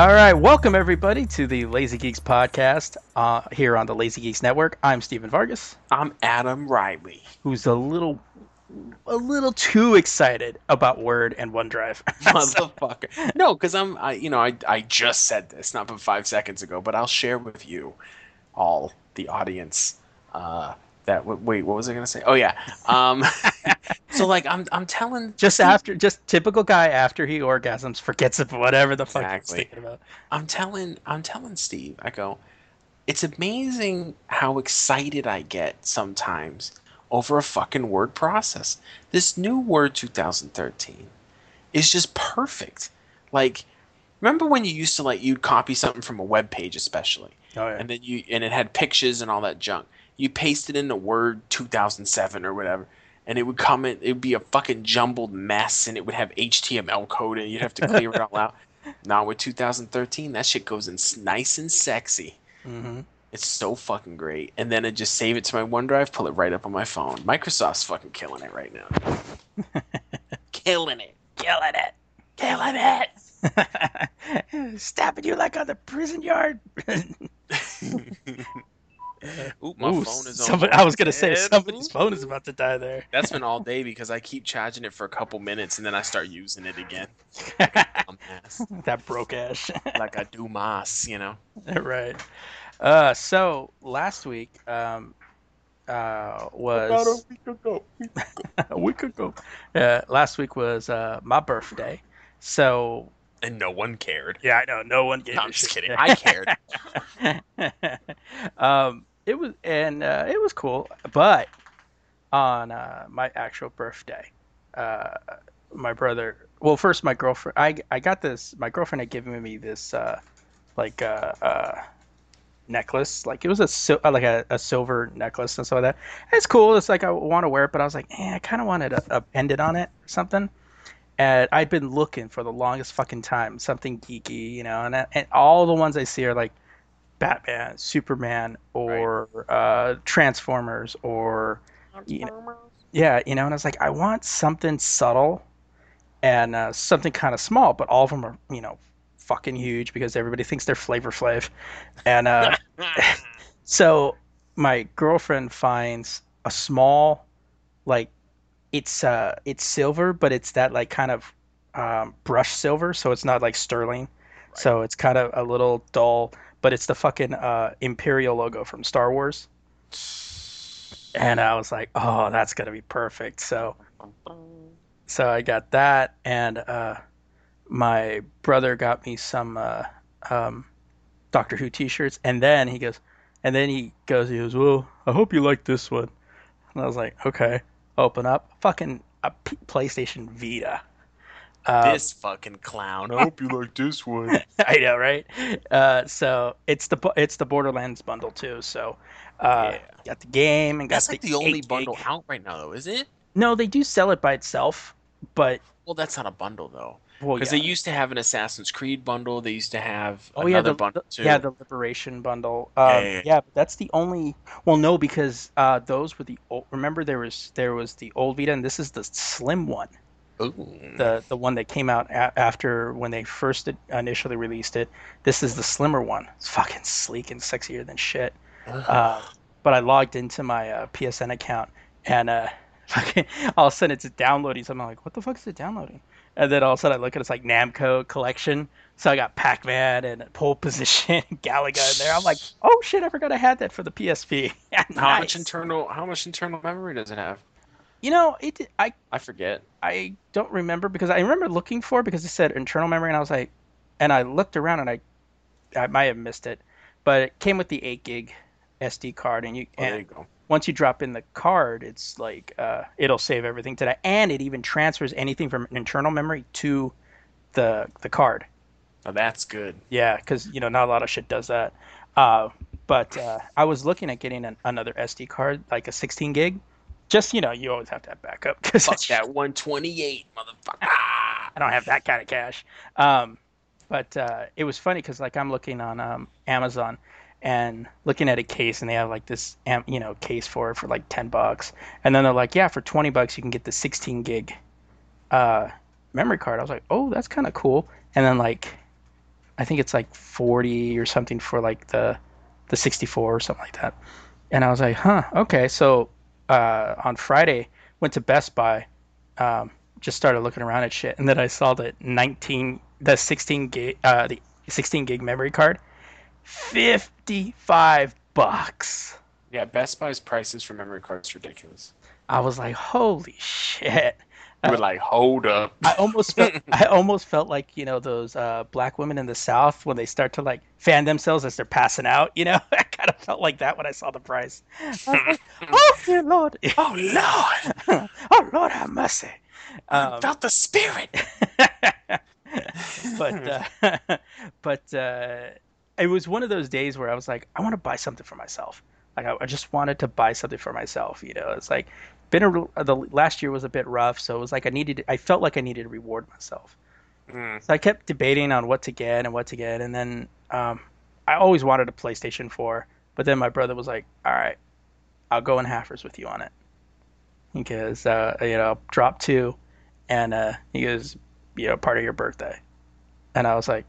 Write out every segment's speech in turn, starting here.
All right, welcome everybody to the Lazy Geeks podcast uh, here on the Lazy Geeks Network. I'm Stephen Vargas, I'm Adam Riley. who's a little, a little too excited about Word and OneDrive. Motherfucker. No, because I'm, I, you know, I, I just said this not but five seconds ago, but I'll share with you, all the audience, uh, that wait, what was I gonna say? Oh yeah. Um, so like I'm, I'm telling, just after, just typical guy after he orgasms forgets of whatever the fuck Exactly. he's thinking about. I'm telling, I'm telling Steve. I go, it's amazing how excited I get sometimes over a fucking word process. This new Word 2013 is just perfect. Like, remember when you used to like you'd copy something from a web page, especially, Oh yeah. and then you and it had pictures and all that junk. You paste it into Word 2007 or whatever, and it would come in. It would be a fucking jumbled mess, and it would have HTML code, and you'd have to clear it all out. Now with 2013, that shit goes in nice and sexy. hmm It's so fucking great. And then I just save it to my OneDrive, pull it right up on my phone. Microsoft's fucking killing it right now. killing it. Killing it. Killing it. Stabbing you like on the prison yard. Ooh, my Ooh, phone is somebody- on. I was gonna say dead. somebody's phone is about to die there. That's been all day because I keep charging it for a couple minutes and then I start using it again. That broke ass. like I do mas, you know. right. Uh, so last week um, uh, was week ago. a week ago. Uh, last week was uh, my birthday. So And no one cared. yeah, I know no one gave No, a I'm just shit. kidding. I cared. um, it was and uh, it was cool, but on uh, my actual birthday, uh, my brother. Well, first my girlfriend. I I got this. My girlfriend had given me this uh, like uh, uh, necklace. Like it was a uh, like a, a silver necklace and stuff like that. It's cool. It's like I want to wear it, but I was like, eh, I kind of wanted a, a pendant on it or something. And I'd been looking for the longest fucking time, something geeky, you know, and and all the ones I see are like Batman, Superman, or uh, Transformers, or You yeah, you know. And I was like, I want something subtle and uh, something kind of small, but all of them are, you know, fucking huge because everybody thinks they're Flavor Flav. And uh, so my girlfriend finds a small, like, it's uh, it's silver, but it's that like kind of um, brush silver, so it's not like sterling. So it's kind of a little dull, but it's the fucking uh, Imperial logo from Star Wars. And I was like, oh, that's gonna be perfect. So so I got that, and uh, my brother got me some uh, um, Doctor Who T-shirts, and then he goes, and then he goes, he goes, well, I hope you like this one. And I was like, okay. Open up, fucking a P- PlayStation Vita. Uh, this fucking clown. I hope you like this one. I know, right? Uh, so it's the it's the Borderlands bundle too. So uh, Yeah. got the game and got That's like the only 8 gig. bundle out right now, though, is it? No, they do sell it by itself, but Well, that's not a bundle though, well, because yeah. they used to have an Assassin's Creed bundle. They used to have Oh yeah, the, bundle too. yeah, the Liberation bundle. Um, Yeah, yeah, yeah, yeah. but that's the only. Well, no, because uh, those were the. Old, remember, there was there was the old Vita, and this is the slim one, Ooh. the the one that came out a- after when they first initially released it. This is the slimmer one. It's fucking sleek and sexier than shit. Uh, but I logged into my uh, PSN account, and uh, fucking all of a sudden it's downloading something. I'm like, what the fuck is it downloading? And then all of a sudden I look at it, it's like Namco collection. So I got Pac-Man and Pole Position, Galaga in there. I'm like, oh shit, I forgot I had that for the PSP. How Nice. much internal? How much internal memory does it have? You know, it. I I forget. I don't remember because I remember looking for it because it said internal memory, and I was like, and I looked around and I, I might have missed it, but it came with the eight gig SD card, and you Oh, there and you go. once you drop in the card, it's like uh, it'll save everything to that, and it even transfers anything from internal memory to the the card. Oh, that's good. Yeah, because you know not a lot of shit does that. Uh, but uh, I was looking at getting an, another SD card, like a 16 gig. Just you know, you always have to have backup because Fuck that 128, motherfucker. I don't have that kind of cash. Um, but uh, it was funny because like I'm looking on um, Amazon and looking at a case, and they have like this, you know, case for it for like ten bucks, and then they're like, yeah, for twenty bucks you can get the 16 gig uh, memory card. I was like, oh, that's kind of cool. And then like, I think it's like 40 or something for like the the 64 or something like that. And I was like, huh, okay. So uh, on Friday, went to Best Buy, um, just started looking around at shit, and then I saw the 19, the 16 gig, uh, the 16 gig memory card, 55 bucks. Yeah, Best Buy's prices for memory cards ridiculous. I was like, holy shit. You were like, hold up. I almost felt I almost felt like you know those uh, black women in the South when they start to like fan themselves as they're passing out. You know, I kind of felt like that when I saw the price. Like, oh dear Lord, oh Lord, oh Lord, have mercy. Um, felt the spirit. but uh, but uh, it was one of those days where I was like, I want to buy something for myself. Like I, I just wanted to buy something for myself. You know, it's like been a the last year was a bit rough, so it was like I needed. I felt like I needed to reward myself. Mm. So I kept debating on what to get and what to get, and then um, I always wanted a PlayStation 4, but then my brother was like, "All right, I'll go in halfers with you on it," because uh, you know, drop two, and uh, he goes, "You know, part of your birthday," and I was like,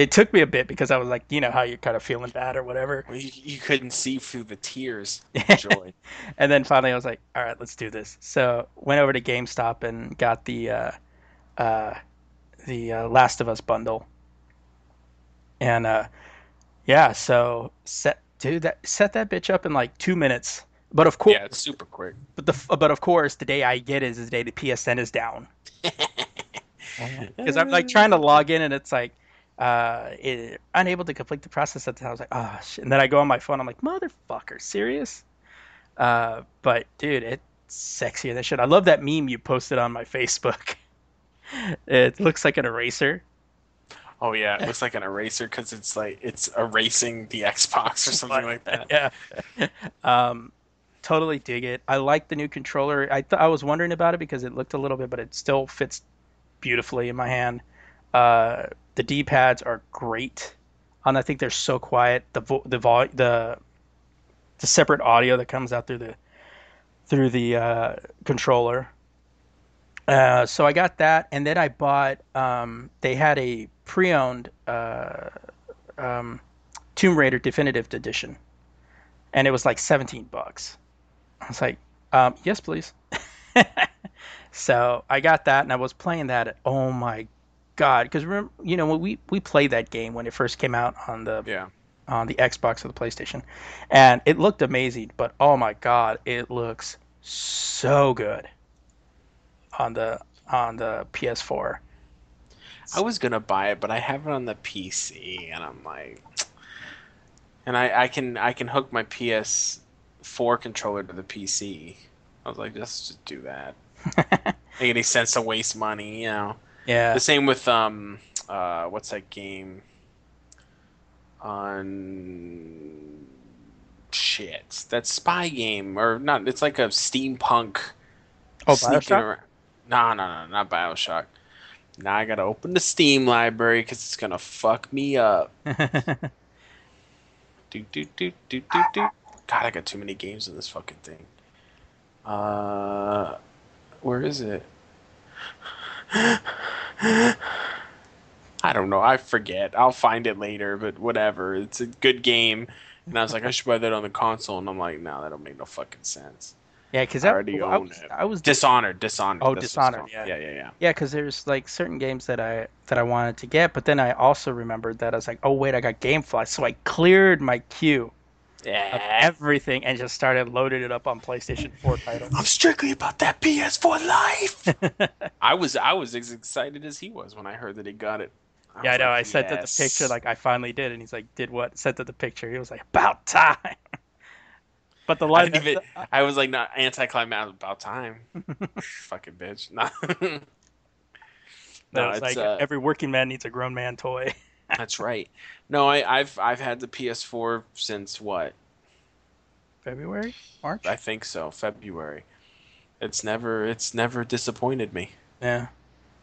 it took me a bit because I was like, you know, how you're kind of feeling bad or whatever, Well, you, you couldn't see through the tears. Joy. and then finally I was like, all right, let's do this. So went over to GameStop and got the uh, uh, the uh, Last of Us bundle, and uh, yeah, so set dude that set that bitch up in like two minutes. But of course, yeah, it's super quick. but the but of course, the day I get is the day the PSN is down because I'm like trying to log in and it's like uh, it, unable to complete the process. At the time, I was like, oh shit. And then I go on my phone. I'm like, motherfucker, serious? Uh, but dude, it's sexier than shit. I love that meme you posted on my Facebook. It looks like an eraser. Oh yeah, it looks like an eraser because it's like it's erasing the Xbox or something like that. Yeah. um, totally dig it. I like the new controller. I th- I was wondering about it because it looked a little bit, but it still fits beautifully in my hand. Uh, the D pads are great, and I think they're so quiet. The vo- the vol- the the separate audio that comes out through the through the uh, controller. Uh, so I got that, and then I bought. Um, they had a pre-owned uh, um, Tomb Raider Definitive Edition, and it was like 17 bucks. I was like, um, yes, please. so I got that, and I was playing that. Oh my god! Because remember, you know, when we we played that game when it first came out on the Yeah. on the Xbox or the PlayStation, and it looked amazing. But oh my god, it looks so good on the on the PS4. I was gonna buy it, but I have it on the PC, and I'm like, and I, I can I can hook my PS 4 controller to the PC. I was like, let's just do that. Make any sense to waste money, you know? Yeah. The same with um, uh, what's that game? On shit, that spy game or not? It's like a steampunk. Oh, sneaking Bioshock? around- No, no, no, not Bioshock. Now I gotta open the Steam library because it's gonna fuck me up. Do do do do do do. God, I got too many games in this fucking thing. Uh, where is it? I don't know. I forget. I'll find it later, but whatever. It's a good game. And I was like, I should buy that on the console, and I'm like, no, that don't make no fucking sense. yeah, because I I, already I own was, it. I was Dishonored, Dishonored. Oh, that's what it's Dishonored, yeah. yeah, yeah, yeah. Yeah, because there's like certain games that I that I wanted to get, but then I also remembered that I was like, oh wait, I got GameFly, so I cleared my queue Yeah. everything and just started loading it up on PlayStation 4 titles. I'm strictly about that PS4 life. I was I was as excited as he was when I heard that he got it. yeah, I know. like, I sent it the picture, like I finally did, and he's like, "Did what?" Sent it the picture. He was like, "About time." but the I line, didn't even. I was like, not anticlimactic. About time. Fucking bitch. No. no, no, it's it's like uh, every working man needs a grown man toy. That's right. No, I, I've I've had the PS4 since what? February, March. I think so. February. It's never it's never disappointed me. Yeah.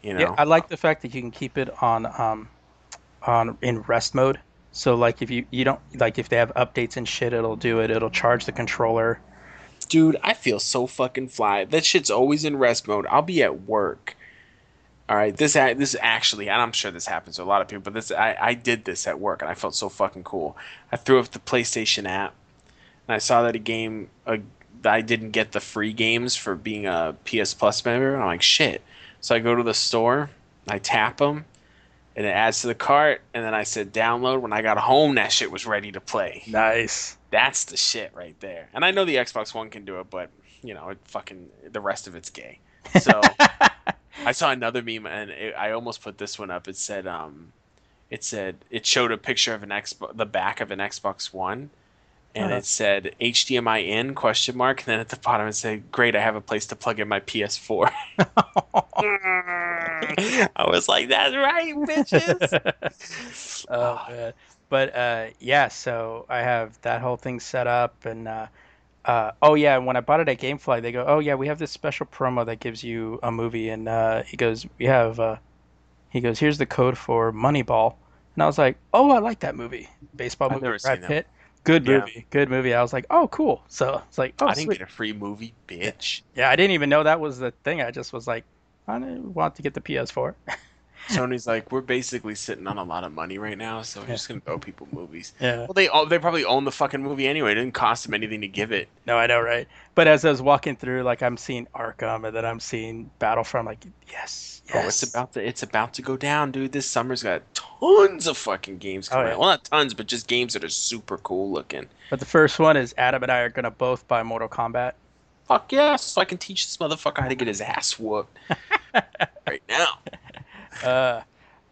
You know. Yeah, I like the fact that you can keep it on um on in rest mode. So like if you you don't like if they have updates and shit, it'll do it. It'll charge the controller. Dude, I feel so fucking fly. That shit's always in rest mode. I'll be at work. All right, this this actually, and I'm sure this happens to a lot of people, but this I, I did this at work, and I felt so fucking cool. I threw up the PlayStation app, and I saw that a game uh, that I didn't get the free games for being a PS Plus member. And I'm like, shit. So I go to the store, I tap them, and it adds to the cart, and then I said download. When I got home, that shit was ready to play. Nice. That's the shit right there. And I know the Xbox One can do it, but you know, it fucking the rest of it's gay. So I saw another meme, and it, I almost put this one up. It said, um, it said it showed a picture of an Xbox, the back of an Xbox One, and Uh-huh. it said HDMI in question mark, and then at the bottom it said, "Great, I have a place to plug in my PS4." I was like, "That's right, bitches." oh man. But uh, yeah, so I have that whole thing set up, and uh, uh, oh yeah, when I bought it at GameFly, they go, oh yeah, we have this special promo that gives you a movie, and uh, he goes, we have, uh, he goes, here's the code for Moneyball, and I was like, oh, I like that movie, baseball movie, never Brad. Pitt, good Yeah. movie, good movie. I was like, oh cool, so it's like, oh I didn't sweet. get a free movie, bitch. yeah, I didn't even know that was the thing. I just was like, I didn't want to get the PS4. Sony's like, we're basically sitting on a lot of money right now, so we're Yeah. just gonna throw people movies. yeah. Well, they own, they probably own the fucking movie anyway. It didn't cost them anything to give it. No, I know, right? But as I was walking through, like I'm seeing Arkham, and then I'm seeing Battlefront. Like, yes, yes. Oh, it's about to it's about to go down, dude. This summer's got tons of fucking games coming Oh, coming yeah. out. Well, not tons, but just games that are super cool looking. But the first one is Adam and I are gonna both buy Mortal Kombat. Fuck yes, so I can teach this motherfucker how to get his ass whooped right now. Uh,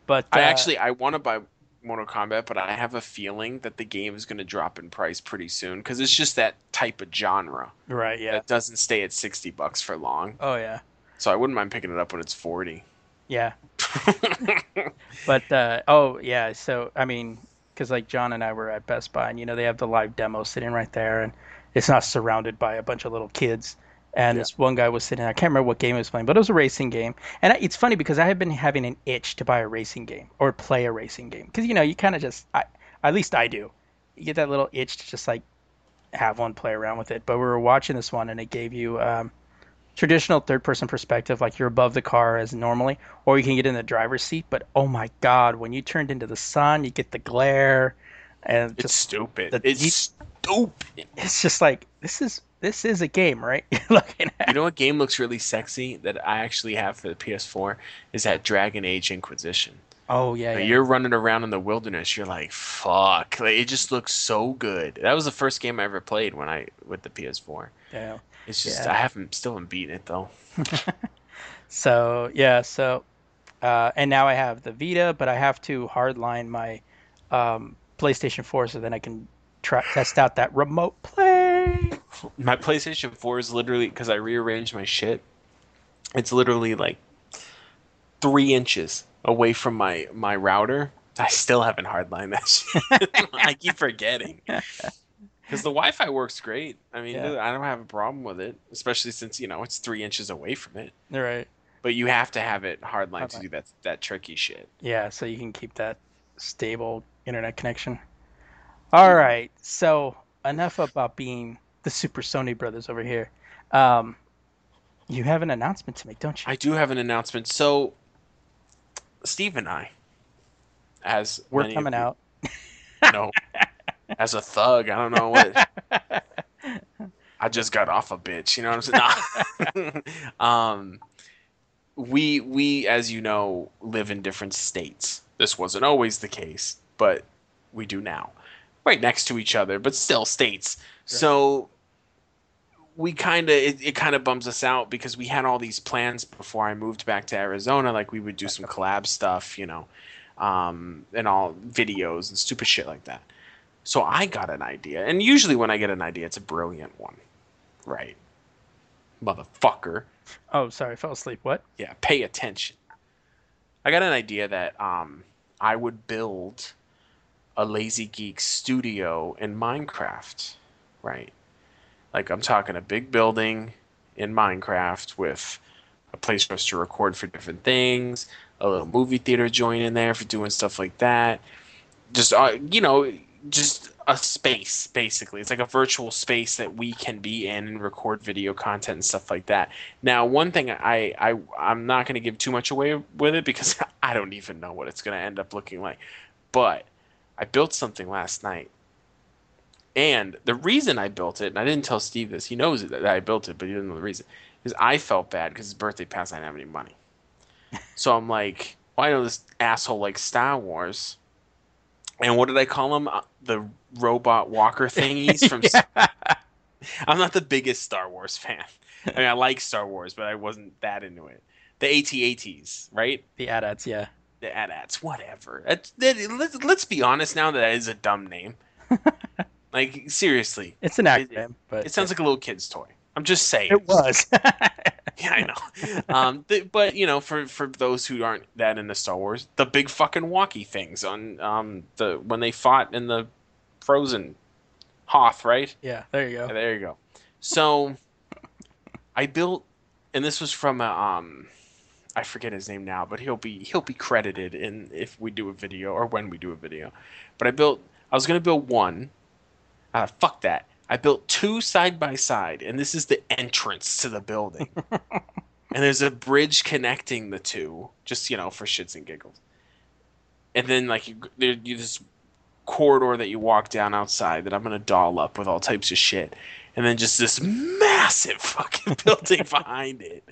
but I uh, actually I want to buy Mortal Kombat, but I have a feeling that the game is going to drop in price pretty soon because it's just that type of genre right, yeah. It doesn't stay at sixty bucks for long. Oh yeah, So I wouldn't mind picking it up when it's forty. yeah. But uh, oh yeah, so I mean, because like John and I were at Best Buy, and you know they have the live demo sitting right there, and it's not surrounded by a bunch of little kids. And Yeah. this one guy was sitting. I can't remember what game he was playing, but it was a racing game. And I- it's funny because I have been having an itch to buy a racing game or play a racing game because you know you kind of just, I, at least I do, you get that little itch to just like have one play around with it. But we were watching this one, and it gave you um, traditional third-person perspective, like you're above the car as normally, or you can get in the driver's seat. But oh my God, when you turned into the sun, you get the glare, and It's just stupid. the it's deep- stupid. it's just like this is this is a game, right? Looking at. You know what game looks really sexy that I actually have for the PS4 is that Dragon Age Inquisition. Oh yeah, Like, yeah. You're running around in the wilderness. You're like, fuck. Like, it just looks so good. That was the first game I ever played when I with the PS4. yeah. It's just Yeah. I haven't still haven't beaten it though. So yeah, so uh, and now I have the Vita, but I have to hardline my um, PlayStation 4 so then I can try test out that remote play. Yay! My PlayStation 4 is literally because I rearranged my shit. It's literally like three inches away from my my router. I still haven't hardlined that shit. I keep forgetting because the Wi-Fi works great. I mean, Yeah. I don't have a problem with it, especially since you know it's three inches away from it. Right. But you have to have it hardlined to do that that tricky shit. Yeah, so you can keep that stable internet connection. All right. So enough about being the Super Sony brothers over here. Um, you have an announcement to make, don't you? I do have an announcement. So, Steve and I, as We're coming you out. know, as a thug, I don't know what. I just got off a bitch. You know what I'm saying? Nah. um, we we, as you know, live in different states. This wasn't always the case, but we do now. Right next to each other, but still states. So we kind of it, it kind of bums us out because we had all these plans before I moved back to Arizona. Like we would do some collab stuff, you know, um, and all videos and stupid shit like that. So I got an idea, and usually when I get an idea, it's a brilliant one, right? Motherfucker. Oh, sorry, I fell asleep. What? Yeah, pay attention. I got an idea that um, I would build a Lazy Geek studio in Minecraft, right? Like I'm talking a big building in Minecraft with a place for us to record for different things, a little movie theater joint in there for doing stuff like that. Just uh, you know, just a space basically. It's like a virtual space that we can be in and record video content and stuff like that. Now, one thing I, I I'm not going to give too much away with it because I don't even know what it's going to end up looking like. But I built something last night. And the reason I built it, and I didn't tell Steve this, he knows that I built it, but he doesn't know the reason, is I felt bad because his birthday passed, I didn't have any money. so I'm like, well, I know this asshole likes Star Wars. And what did I call him? Uh, the robot walker thingies from. I'm not the biggest Star Wars fan. I mean, I like Star Wars, but I wasn't that into it. The AT-ATs, right? The AT-ATs, yeah. The AT-ATs, whatever. Let's, let's be honest now that is a dumb name. like, seriously. It's an It- acronym, but It sounds like a little kid's toy. I'm just saying. it was. Yeah, I know. Um, th- but you know, for for those who aren't that into Star Wars, the big fucking walkie things on um the when they fought in the Frozen Hoth, right? yeah, there you Yeah, go. there you go. So I built, and this was from a, um, I forget his name now, but he'll be he'll be credited in if we do a video or when we do a video. But I built, I was gonna build one. Uh, fuck that. I built two side by side, and this is the entrance to the building. and there's a bridge connecting the two, just you know, for shits and giggles. And then like you, there, you this corridor that you walk down outside that I'm gonna doll up with all types of shit, and then just this massive fucking building behind it.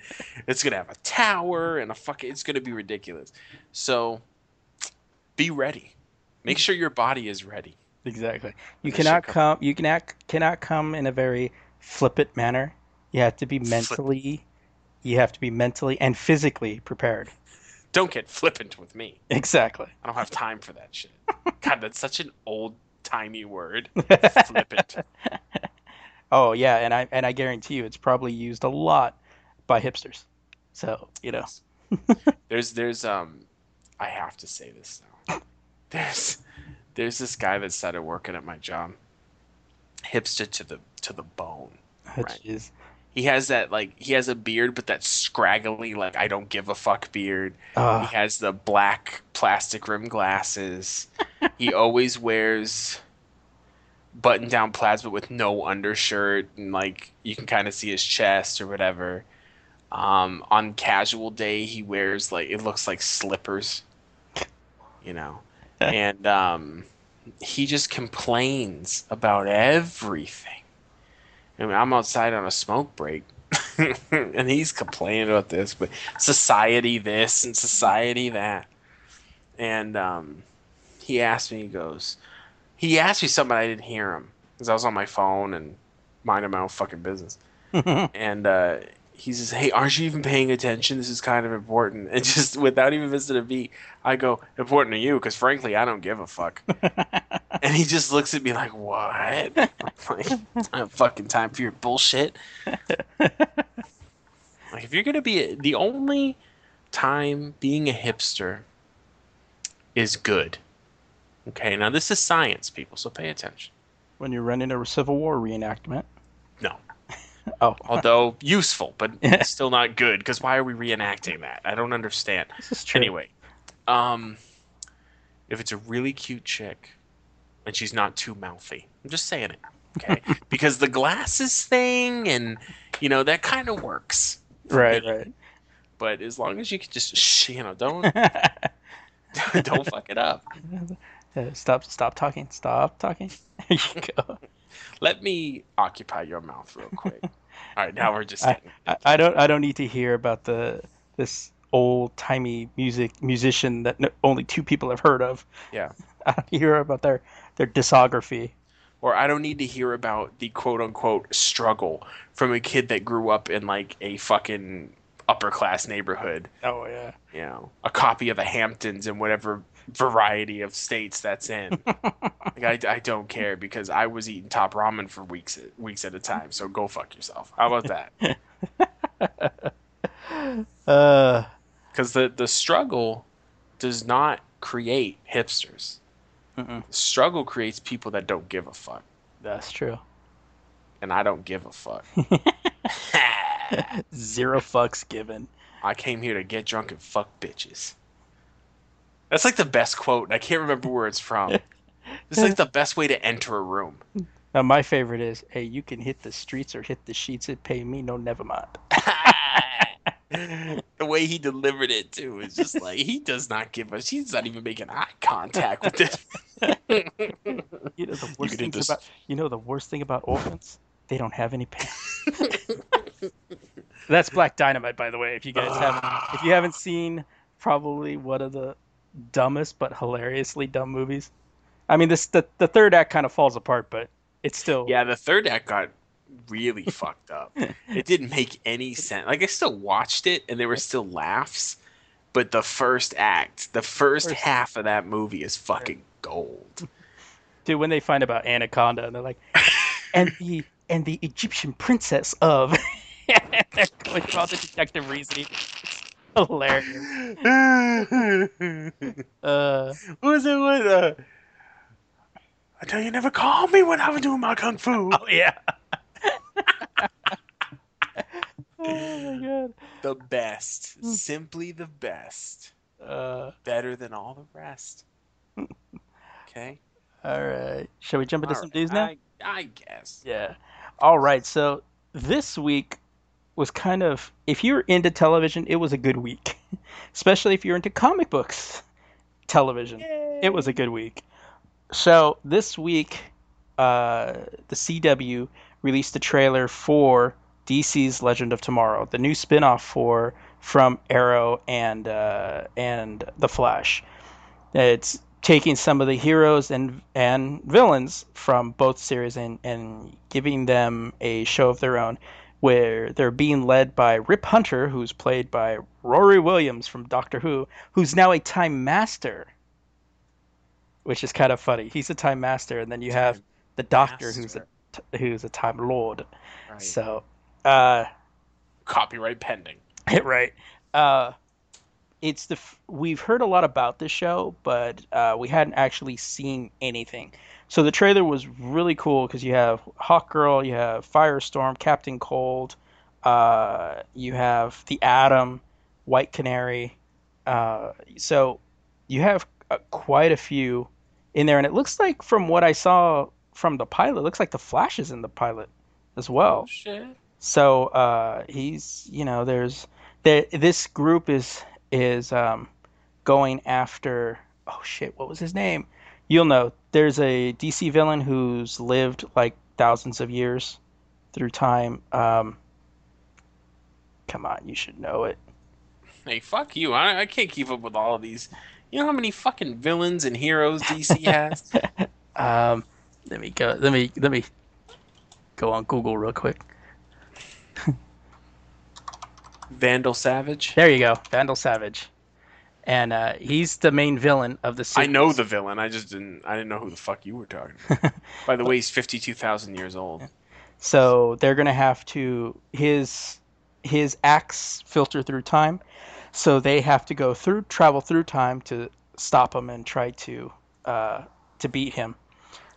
It's gonna have a tower and a fucking. It's gonna be ridiculous. So, be ready. Make sure your body is ready. Exactly. You This cannot come-. You can act, cannot come in a very flippant manner. You have to be Flip- mentally. You have to be mentally and physically prepared. Don't get flippant with me. Exactly. I don't have time for that shit. God, that's such an old timey word. Flippant. Oh yeah, and I and I guarantee you, it's probably used a lot by hipsters. So you know. There's there's um I have to say this now. There's there's this guy that started working at my job. Hipster to the to the bone. Right. Jeez. He has that like he has a beard but that scraggly like I don't give a fuck beard. He Uh, has the black plastic rim glasses. he always wears button down plaids but with no undershirt and like you can kind of see his chest or whatever. Um, on casual day he wears like it looks like slippers. You know. and um, he just complains about everything. I mean, I'm outside on a smoke break and he's complaining about this, but society this and society that. And um, he asked me, he goes, he asked me something, I didn't hear him because I was on my phone and minding my own fucking business. and uh, he says, "Hey, aren't you even paying attention? This is kind of important." And just without even missing a beat, I go, "Important to you?" Because frankly, I don't give a fuck. and he just looks at me like, "What? I'm like, I have fucking time for your bullshit." like, if you're gonna be the only time being a hipster is good. Okay, now this is science, people, so pay attention. when you're running a Civil War reenactment. No. Oh, Although useful, but still not good. Because why are we reenacting that? I don't understand. this is true. Anyway, um, if it's a really cute chick and she's not too mouthy, I'm just saying it, okay? because the glasses thing and you know that kind of works. Right, right. But as long as you can just, you know, don't don't fuck it up. Uh, stop, stop talking. Stop talking. There you go. Let me occupy your mouth real quick. All right, now we're just I. I, I don't, I don't need to hear about the this old timey music musician that no, only two people have heard of. Yeah. I don't hear about their their discography. or I don't need to hear about the quote unquote struggle from a kid that grew up in like a fucking upper class neighborhood. Oh yeah. You know, a copy of the Hamptons and whatever variety of states that's in. like I, I don't care because I was eating top ramen for weeks weeks at a time. So go fuck yourself. How about that? Uh, Because the the struggle does not create hipsters. Struggle creates people that don't give a fuck, that's true. and I don't give a fuck. Zero fucks given. I came here to get drunk and fuck bitches. That's like the best quote. and I can't remember where it's from. It's like the best way to enter a room. Now my favorite is, hey, you can hit the streets or hit the sheets. It pay me no never mind. the way he delivered it too is just like he does not give us. He's not even making eye contact with this. You know the worst could thing this. about you know the worst thing about orphans? They don't have any pants. That's Black Dynamite, by the way. If you guys haven't, if you haven't seen, probably one of the dumbest but hilariously dumb movies. I mean, this the the third act kind of falls apart, but it's still Yeah, the third act got really fucked up. It didn't make any sense. Like I still watched it and there were still laughs, but the first act, the first First- half of that movie is fucking gold. dude. When they find about Anaconda, and they're like, and the and the Egyptian princess of. they're going through all the detective reasoning. It's hilarious. Uh, what was it with uh I tell you never call me when I'm doing my kung fu. oh yeah. oh my god. The best. Simply the best. Uh, Better than all the rest. Okay? all right. Shall we jump into All some right, news now? I, I guess. Yeah. All right. So this week was kind of, if you're into television, it was a good week, especially if you're into comic books television. It was a good week. So this week, uh, the CW released the trailer for DC's Legend of Tomorrow, the new spin-off for from Arrow and uh, and the Flash. It's taking some of the heroes and and villains from both series and, and giving them a show of their own where they're being led by Rip Hunter, who's played by Rory Williams from Doctor Who, who's now a Time Master, which is kind of funny. He's a Time Master, and then you have the Doctor, who's a who's a Time Lord. Right. So, uh, Copyright pending. right. Uh, it's the f- we've heard a lot about this show, but uh, we hadn't actually seen anything. So the trailer was really cool because you have Hawkgirl, you have Firestorm, Captain Cold, uh, you have the Atom, White Canary. Uh, so you have uh, quite a few in there, and it looks like from what I saw from the pilot, it looks like the Flash is in the pilot as well. Oh shit. So uh, he's, you know, there's there, this group is is um, going after. Oh shit, what was his name? You'll know. There's a DC villain who's lived like thousands of years through time. Um, come on, you should know it. Hey, fuck you. I, I can't keep up with all of these. You know how many fucking villains and heroes DC has? Um, let me go. Let me let me go on Google real quick. Vandal Savage. There you go, Vandal Savage. And uh, he's the main villain of the I know the villain. I just didn't. I didn't know who the fuck you were talking about. By the way, he's fifty-two thousand years old. So they're gonna have to his his acts filter through time, so they have to go through travel through time to stop him and try to uh, to beat him.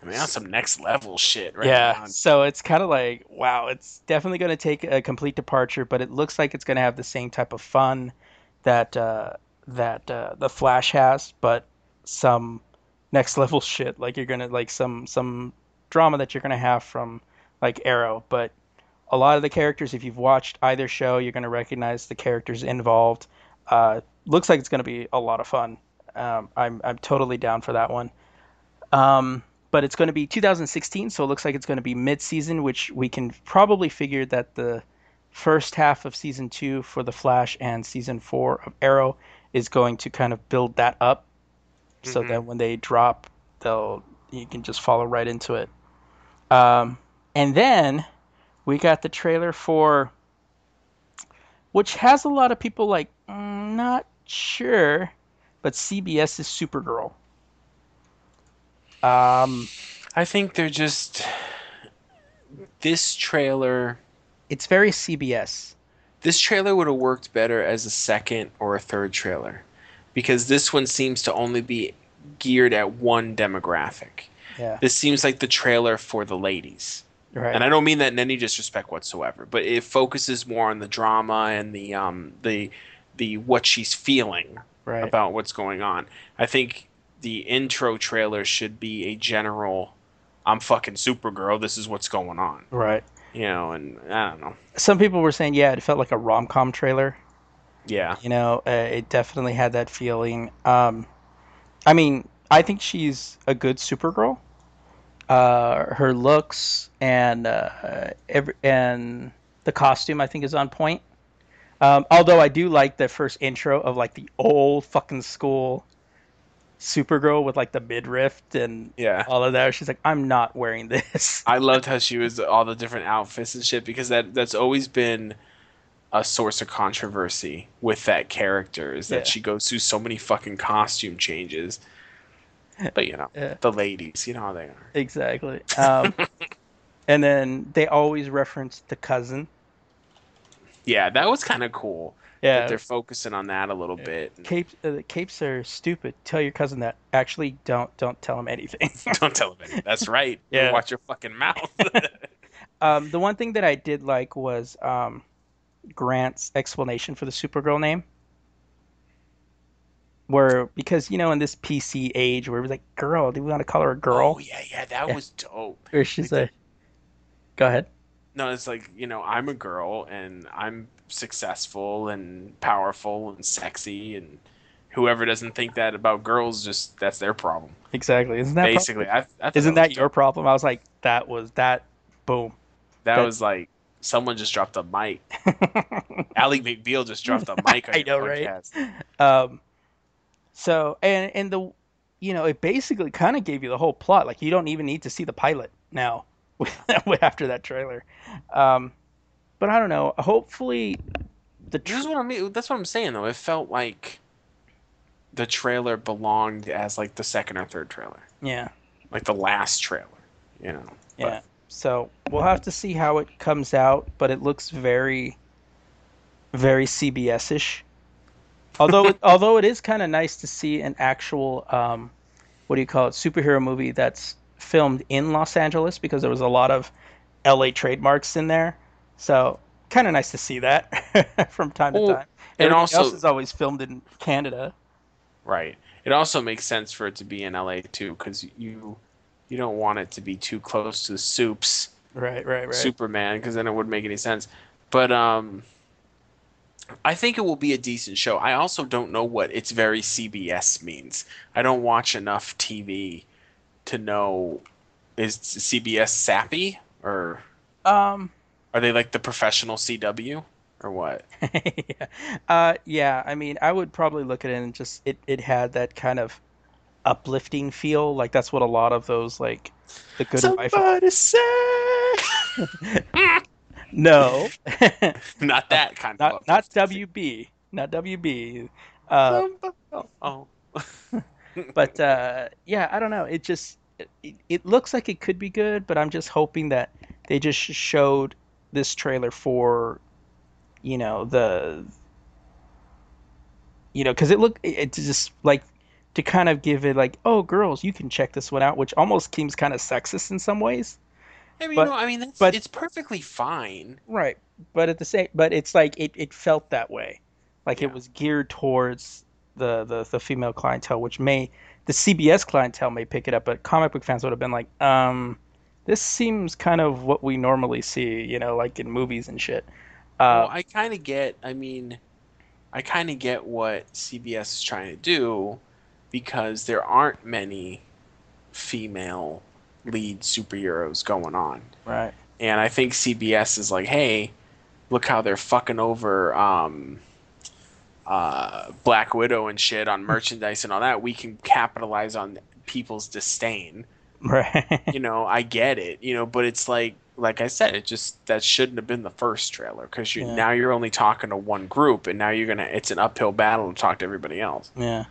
I mean, that's some next level shit, right? yeah, now. so it's kind of like wow, it's definitely going to take a complete departure, but it looks like it's going to have the same type of fun that uh, that uh, the Flash has, but some next level shit. Like you're gonna like some some drama that you're gonna have from like Arrow, but a lot of the characters, if you've watched either show, you're gonna recognize the characters involved. Uh, looks like it's gonna be a lot of fun. Um, I'm I'm totally down for that one. Um, but it's going to be 2016, so it looks like it's going to be mid-season, which we can probably figure that the first half of season two for the Flash and season four of Arrow is going to kind of build that up, so Mhm. that when they drop, they'll you can just follow right into it. Um, and then we got the trailer for, which has a lot of people like mm, not sure, but CBS's Supergirl. Um, I think they're just this trailer. it's very CBS. This trailer would have worked better as a second or a third trailer, because this one seems to only be geared at one demographic. Yeah, This seems like the trailer for the ladies. right. and I don't mean that in any disrespect whatsoever, but it focuses more on the drama and the um the the what she's feeling right. about what's going on. I think the intro trailer should be a general I'm fucking Supergirl, this is what's going on. right. You know, and I don't know. Some people were saying, yeah, it felt like a rom com trailer. Yeah. You know, uh, it definitely had that feeling. Um, I mean, I think she's a good Supergirl. Uh, her looks and uh, every, and the costume, I think, is on point. Um, although I do like the first intro of like the old fucking school Supergirl with like the midriff and Yeah. all of that. She's like, I'm not wearing this. I loved how she was all the different outfits and shit because that that's always been a source of controversy with that character is that Yeah. she goes through so many fucking costume changes. But you know, Yeah. the ladies, you know how they are. Exactly. Um, and then they always reference the cousin. Yeah, that was kind of cool. That Yeah, they're focusing on that a little bit. capes. Uh, capes are stupid. Tell your cousin that. Actually, don't don't tell him anything. Don't tell him anything. That's right. Yeah. Watch your fucking mouth. um, the one thing that I did like was um, Grant's explanation for the Supergirl name. Where because you know in this PC age where it was like girl, do we want to call her a girl? Oh yeah, yeah, that Yeah. was dope. Or she's like, go ahead. No, it's like you know, I'm a girl and I'm successful and powerful and sexy, and whoever doesn't think that about girls, just that's their problem. Exactly. Isn't that Basically, I, I isn't that, your problem? I was like, that was that. Boom. That that- was like someone just dropped a mic. Ally McBeal just dropped a mic on I know, right? Um, so and and the, you know, it basically kind of gave you the whole plot. Like you don't even need to see the pilot now after that trailer. Um, but I don't know. Hopefully, the This is what I mean. That's what I'm saying though. It felt like the trailer belonged as like the second or third trailer, yeah like the last trailer. You know. yeah. So we'll have to see how it comes out, but it looks very, very CBS ish. Although it, although it is kind of nice to see an actual um, what do you call it superhero movie that's filmed in Los Angeles because there was a lot of LA trademarks in there. So kind of nice to see that from time to time. and also- else is always filmed in Canada. Right. It also makes sense for it to be in LA too, because you you don't want it to be too close to the soups Right, right, right. Superman, because then it wouldn't make any sense. But um, I think it will be a decent show. I also don't know what it's very CBS means. I don't watch enough TV to know is CBS sappy or Um, are they like the professional CW or what? yeah. Uh, yeah, I mean, I would probably look at it and just it, it had that kind of uplifting feel. Like that's what a lot of those like the good wife. Somebody say No, not that kind of not not. WB, not WB. Uh, oh, oh. but uh, yeah, I don't know. It just it, it looks like it could be good, but I'm just hoping that they just showed this trailer for you know the you know because it looked it it just like to kind of give it like oh girls you can check this one out which almost seems kind of sexist in some ways I mean, but no, I mean that's but it's perfectly fine. right but at the same but it's like it, it felt that way like Yeah. it was geared towards the, the the female clientele which may the CBS clientele may pick it up but comic book fans would have been like um this seems kind of what we normally see you know like in movies and shit uh Well, I kind of get. I mean, I kind of get what CBS is trying to do because there aren't many female lead superheroes going on, right and I think CBS is like, hey, look how they're fucking over um, uh, Black Widow and shit on merchandise and all that. We can capitalize on people's disdain. right You know, I get it. You know, but it's like, like I said, it just that shouldn't have been the first trailer because you Yeah. now you're only talking to one group, and now you're gonna. It's an uphill battle to talk to everybody else. Yeah,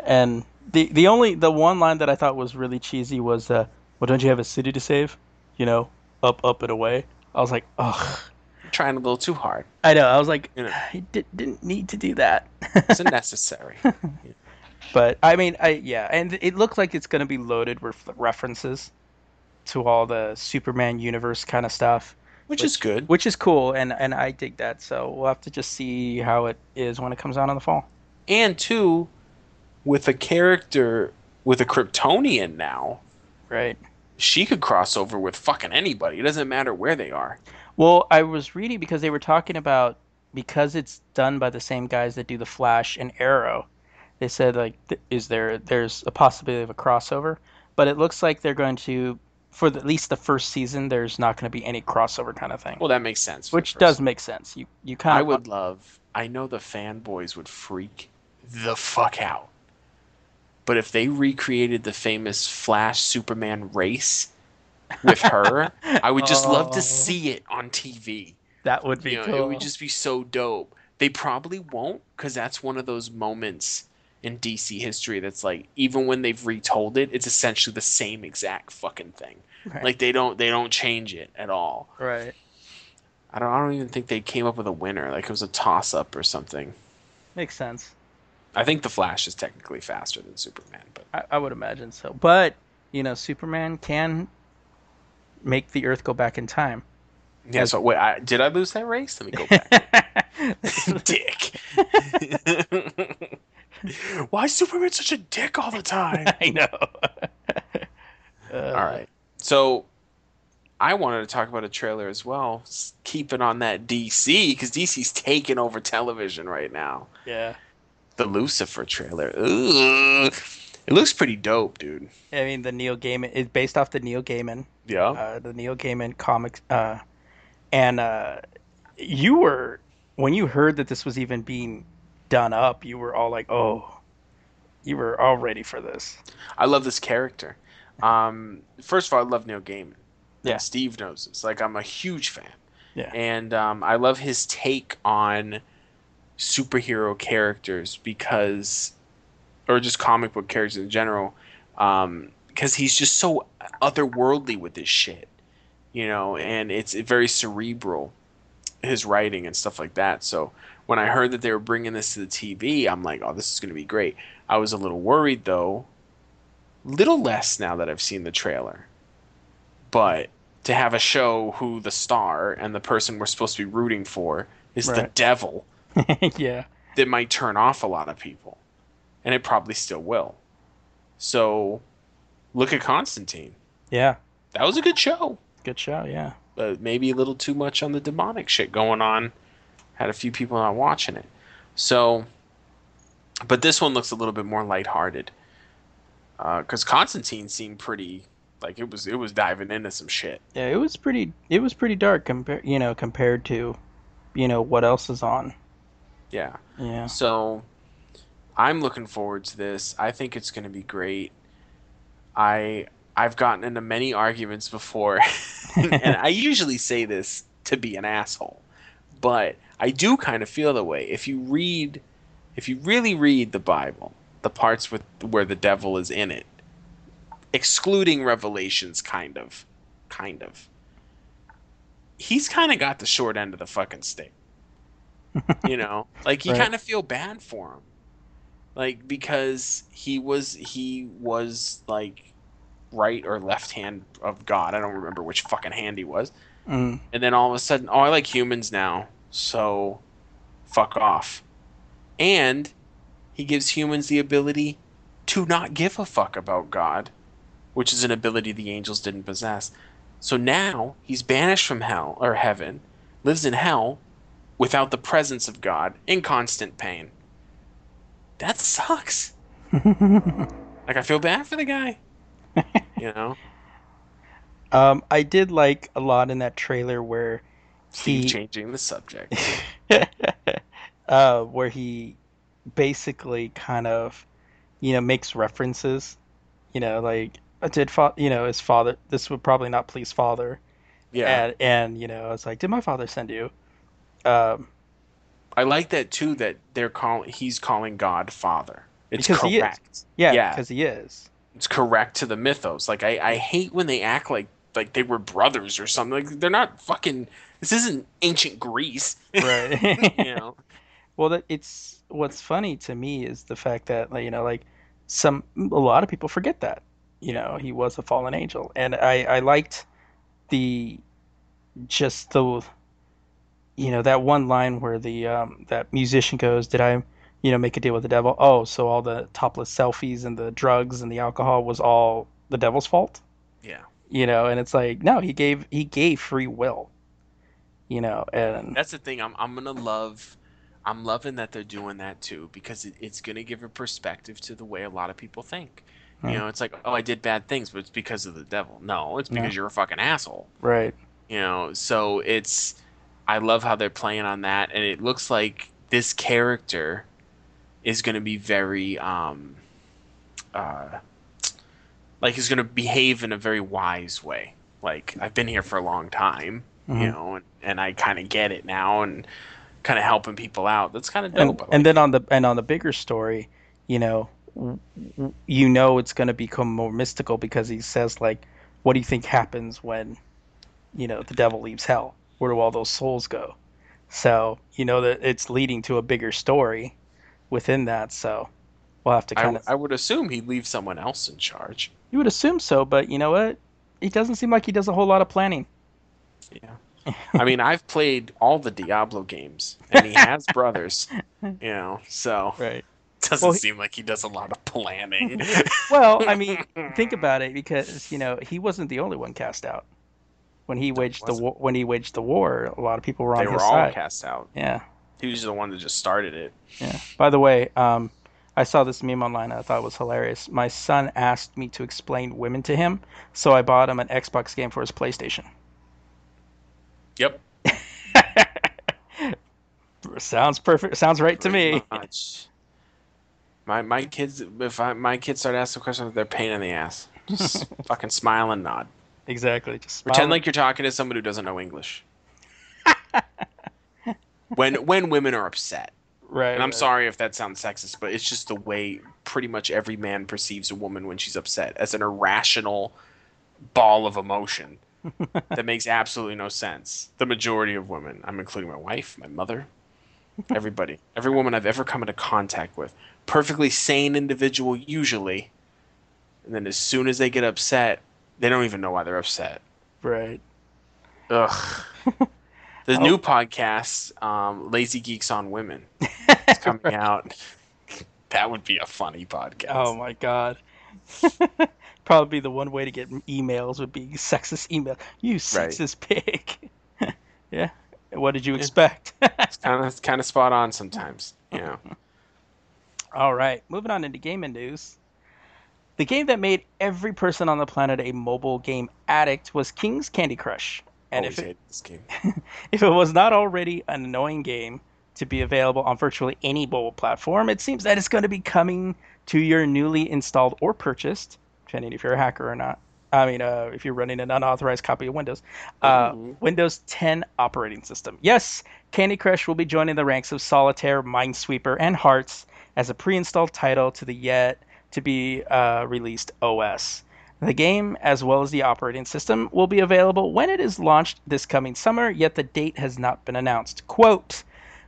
and the the only the one line that I thought was really cheesy was, uh, "Well, don't you have a city to save? You know, up, up, and away." I was like, ugh. trying a little too hard. I know. I was like, You know. I did, didn't need to do that. It's unnecessary. but I mean, I yeah, and it looked like it's gonna be loaded with references to all the Superman universe kind of stuff, which is good. which is cool, and and I dig that. So we'll have to just see how it is when it comes out in the fall. And two, with a character with a Kryptonian now, Right. she could cross over with fucking anybody. It doesn't matter where they are. Well, I was reading because they were talking about because it's done by the same guys that do the Flash and Arrow. They said like, th- is there there's a possibility of a crossover, but it looks like they're going to for the, at least the first season. There's not going to be any crossover kind of thing, Well, that makes sense. which does make sense. You you kind I would love. I know the fanboys would freak the fuck out. But if they recreated the famous Flash Superman race with her, I would just love Oh. to see it on TV. that would be You know, cool. It would just be so dope. They probably won't because that's one of those moments in DC history that's like even when they've retold it, it's essentially the same exact fucking thing. Right. Like they don't they don't change it at all. right. I don't I don't even think they came up with a winner. Like it was a toss up or something. Makes sense. I think the Flash is technically faster than Superman, but I, I would imagine so. But you know, Superman can make the Earth go back in time. yeah. So wait, I, did I lose that race? Let me go back. dick. Why is Superman such a dick all the time? I know. Uh, all right. So I wanted to talk about a trailer as well. s- Keeping on that DC because DC's taking over television right now. Yeah. The Lucifer trailer. Ooh. It looks pretty dope, dude. I mean, the Neil Gaiman is based off the Neil Gaiman, Yeah. uh, the Neil Gaiman comics. Uh, and uh, you were when you heard that this was even being done up, you were all like, "Oh, you were all ready for this." I love this character. Um, first of all, I love Neil Gaiman. Yeah. Steve knows this. Like, I'm a huge fan. Yeah. And um, I love his take on superhero characters because, or just comic book characters in general, um, because he's just so otherworldly with this shit, you know, and it's very cerebral, his writing and stuff like that. So when I heard that they were bringing this to the TV, I'm like, oh, this is going to be great. I was a little worried though, little less now that I've seen the trailer, but to have a show who the star and the person we're supposed to be rooting for is the devil yeah. that might turn off a lot of people. And it probably still will. So look at Constantine. Yeah. That was a good show. Good show. Yeah. But maybe a little too much on the demonic shit going on. Had a few people not watching it. So but this one looks a little bit more lighthearted. Uh, because Constantine seemed pretty like it was it was diving into some shit. Yeah. It was pretty. It was pretty dark compared, you know, compared to, you know, what else is on. Yeah. Yeah. So I'm looking forward to this. I think it's going to be great. I I've gotten into many arguments before, and I usually say this to be an asshole, but I do kind of feel that way. If you read if you really read the Bible, the parts with where the devil is in it, excluding Revelations, kind of, kind of, he's kind of got the short end of the fucking stick. you know, like you Right. kind of feel bad for him, like because he was he was like right or left hand of God. I don't remember which fucking hand he was. Mm, And then all of a sudden, oh, I like humans now, so fuck off. And he gives humans the ability to not give a fuck about God, which is an ability the angels didn't possess. So now he's banished from hell or heaven, lives in hell without the presence of God, in constant pain. That sucks. Like I feel bad for the guy. You know, um, I did like a lot in that trailer where Steve he changing the subject. uh, where he basically kind of, you know, makes references. You know, like uh, did fa- you know his father? This would probably not please father. Yeah. And and you know, it's like, did my father send you? Um, I like that too. That they're calling he's calling God Father. It's Because he is. correct. yeah, Yeah. because he is. It's correct to the mythos. Like I, I hate when they act like like they were brothers or something. Like they're not fucking. This isn't ancient Greece. Right. you know. Well, that it's what's funny to me is the fact that like, you know, like some a lot of people forget that you know he was a fallen angel, and I I liked the just the you know that one line where the um that musician goes, "Did I you know make a deal with the devil?" Oh, so all the topless selfies and the drugs and the alcohol was all the devil's fault, Yeah. You know? And it's like no, he gave he gave free will, you know, and That's the thing. I'm I'm gonna love. I'm loving that they're doing that too because it, it's gonna give a perspective to the way a lot of people think. You Hmm. know, it's like, oh, I did bad things, but it's because of the devil. No, it's because No. you're a fucking asshole. right. you know so it's i love how they're playing on that and it looks like this character is going to be very um uh like he's going to behave in a very wise way like i've been here for a long time you Mhm. know and, and i kind of get it now and kind of helping people out that's kind of dope I and like then on the and on the bigger story, you know, you know it's going to become more mystical because he says like, "What do you think happens when, you know, the devil leaves hell? Where do all those souls go?" So you know that it's leading to a bigger story within that. So we'll have to I, kind w- of. I would assume he'd leave someone else in charge You would assume so, but you know what? It doesn't seem like he does a whole lot of planning. Yeah. I mean, I've played all the Diablo games, and he has brothers, you know, so Right. doesn't Well, seem like he does a lot of planning. Well, I mean, think about it because you know he wasn't the only one cast out. When he waged the war, when he waged the war, a lot of people were on they his were all side. cast out. Yeah, He was the one that just started it. yeah. By the way, um, I saw this meme online. and I thought it was hilarious. My son asked me to explain women to him, so I bought him an Xbox game for his PlayStation. Yep. Sounds perfect. Sounds right to me. Much. My my kids, if I, my kids start asking questions, they're pain in the ass. Just fucking smile and nod. Exactly. Just Pretend like you're talking to someone who doesn't know English. when when women are upset. Right. And I'm right. sorry if that sounds sexist, but it's just the way pretty much every man perceives a woman when she's upset as an irrational ball of emotion that makes absolutely no sense. The majority of women, I'm including my wife, my mother, everybody, every woman I've ever come into contact with, perfectly sane individual usually, and then as soon as they get upset, they don't even know why they're upset. Right. Ugh. The Oh. new podcast, um, Lazy Geeks on Women, is coming out. That would be a funny podcast. Oh my god. Probably the one way to get emails would be sexist email. You sexist pig. yeah. What did you expect? It's kind of kind of spot on sometimes. You know. All right, moving on into gaming news. The game that made every person on the planet a mobile game addict was King's Candy Crush. And Always if it, this game. if it was not already an annoying game to be available on virtually any mobile platform, it seems that it's going to be coming to your newly installed or purchased, depending if you're a hacker or not. I mean, uh, if you're running an unauthorized copy of Windows, uh, Ooh. Windows 10 operating system. Yes, Candy Crush will be joining the ranks of Solitaire, Minesweeper, and Hearts as a pre-installed title to the yet to be uh, released OS. The game, as well as the operating system, will be available when it is launched this coming summer, yet the date has not been announced. Quote,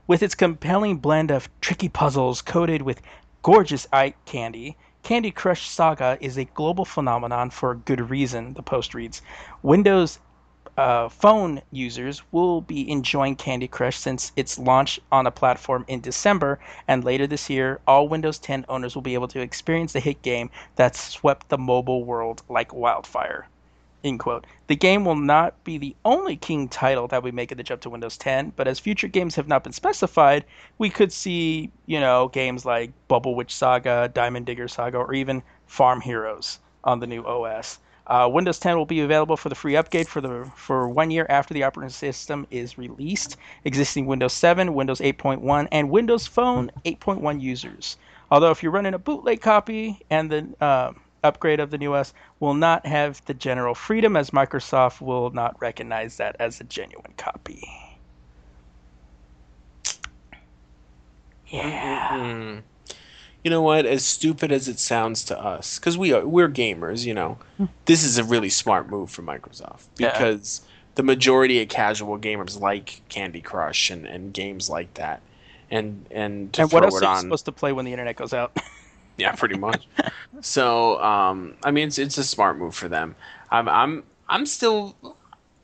with its compelling blend of tricky puzzles coated with gorgeous eye candy, Candy Crush Saga is a global phenomenon for good reason, the post reads. Windows uh, phone users will be enjoying Candy Crush since its launch on a platform in December, and later this year, all Windows 10 owners will be able to experience the hit game that swept the mobile world like wildfire. End quote. The game will not be the only King title that we make the jump to Windows 10, but as future games have not been specified, we could see, you know, games like Bubble Witch Saga, Diamond Digger Saga, or even Farm Heroes on the new OS. Uh, Windows 10 will be available for the free upgrade for the for one year after the operating system is released. Existing Windows 7, Windows 8.1, and Windows Phone 8.1 users. Although if you're running a bootleg copy and the uh, upgrade of the new OS will not have the general freedom, as Microsoft will not recognize that as a genuine copy. Yeah. Mm. You know what? As stupid as it sounds to us, because we are we're gamers, you know, this is a really smart move for Microsoft Yeah. because the majority of casual gamers like Candy Crush and, and games like that. And and to And what throw else it are you on, supposed to play when the internet goes out? yeah, pretty much. so, um, I mean, it's it's a smart move for them. I'm I'm I'm still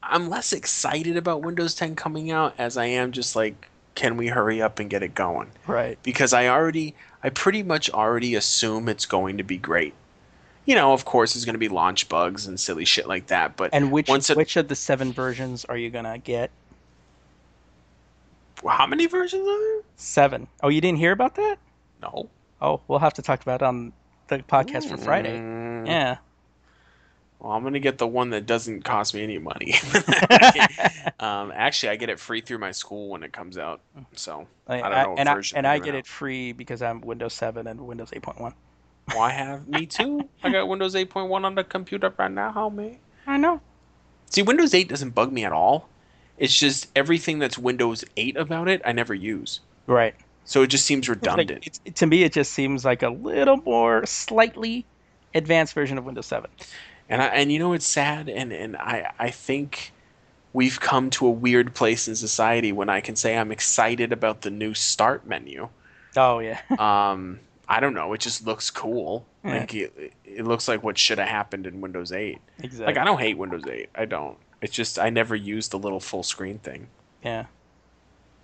I'm less excited about Windows 10 coming out as I am just like, can we hurry up and get it going? right. because I already, I pretty much already assume it's going to be great. You know, of course, there's going to be launch bugs and silly shit like that, but And which once it, which of the seven versions are you gonna get? how many versions are there? Seven. Oh, you didn't hear about that? No. Oh, we'll have to talk about it on the podcast for Friday. Mm, Yeah. Well, I'm going to get the one that doesn't cost me any money. um, actually, I get it free through my school when it comes out. So I, I don't know what and I, and I get out. it free because I'm Windows 7 and Windows 8.1. well, I have me too. I got Windows 8.1 on the computer right now, homie. I know. See, Windows 8 doesn't bug me at all. It's just everything that's Windows 8 about it, I never use. Right. So it just seems It's like- redundant. it's, to me, it just seems like a little more slightly advanced version of Windows 7. And I, and you know it's sad and and I I think we've come to a weird place in society when I can say I'm excited about the new start menu. Oh yeah. Um I don't know, it just looks cool. Yeah. Like it, it looks like what should have happened in Windows 8. exactly. Like I don't hate Windows 8. I don't. It's just I never use the little full screen thing. yeah.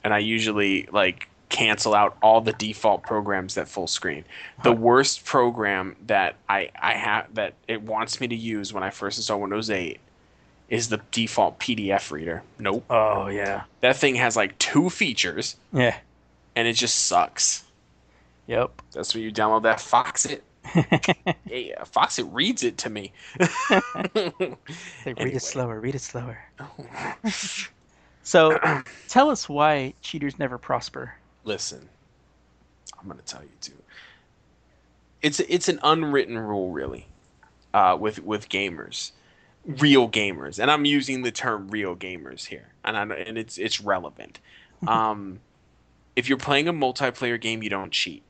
and I usually like cancel out all the default programs that full screen. The worst program that I I have that it wants me to use when I first install Windows 8 is the default PDF reader. Nope. Oh yeah. That thing has like two features Yeah. and it just sucks. Yep. That's when you download that Foxit. Hey, uh, Foxit reads it to me. Say, read Anyway. it slower. Read it slower. So, tell us why cheaters never prosper. Listen, I'm gonna tell you too. It's it's an unwritten rule, really, uh, with with gamers, real gamers, and I'm using the term real gamers here, and I and it's it's relevant. Um, if you're playing a multiplayer game, you don't cheat.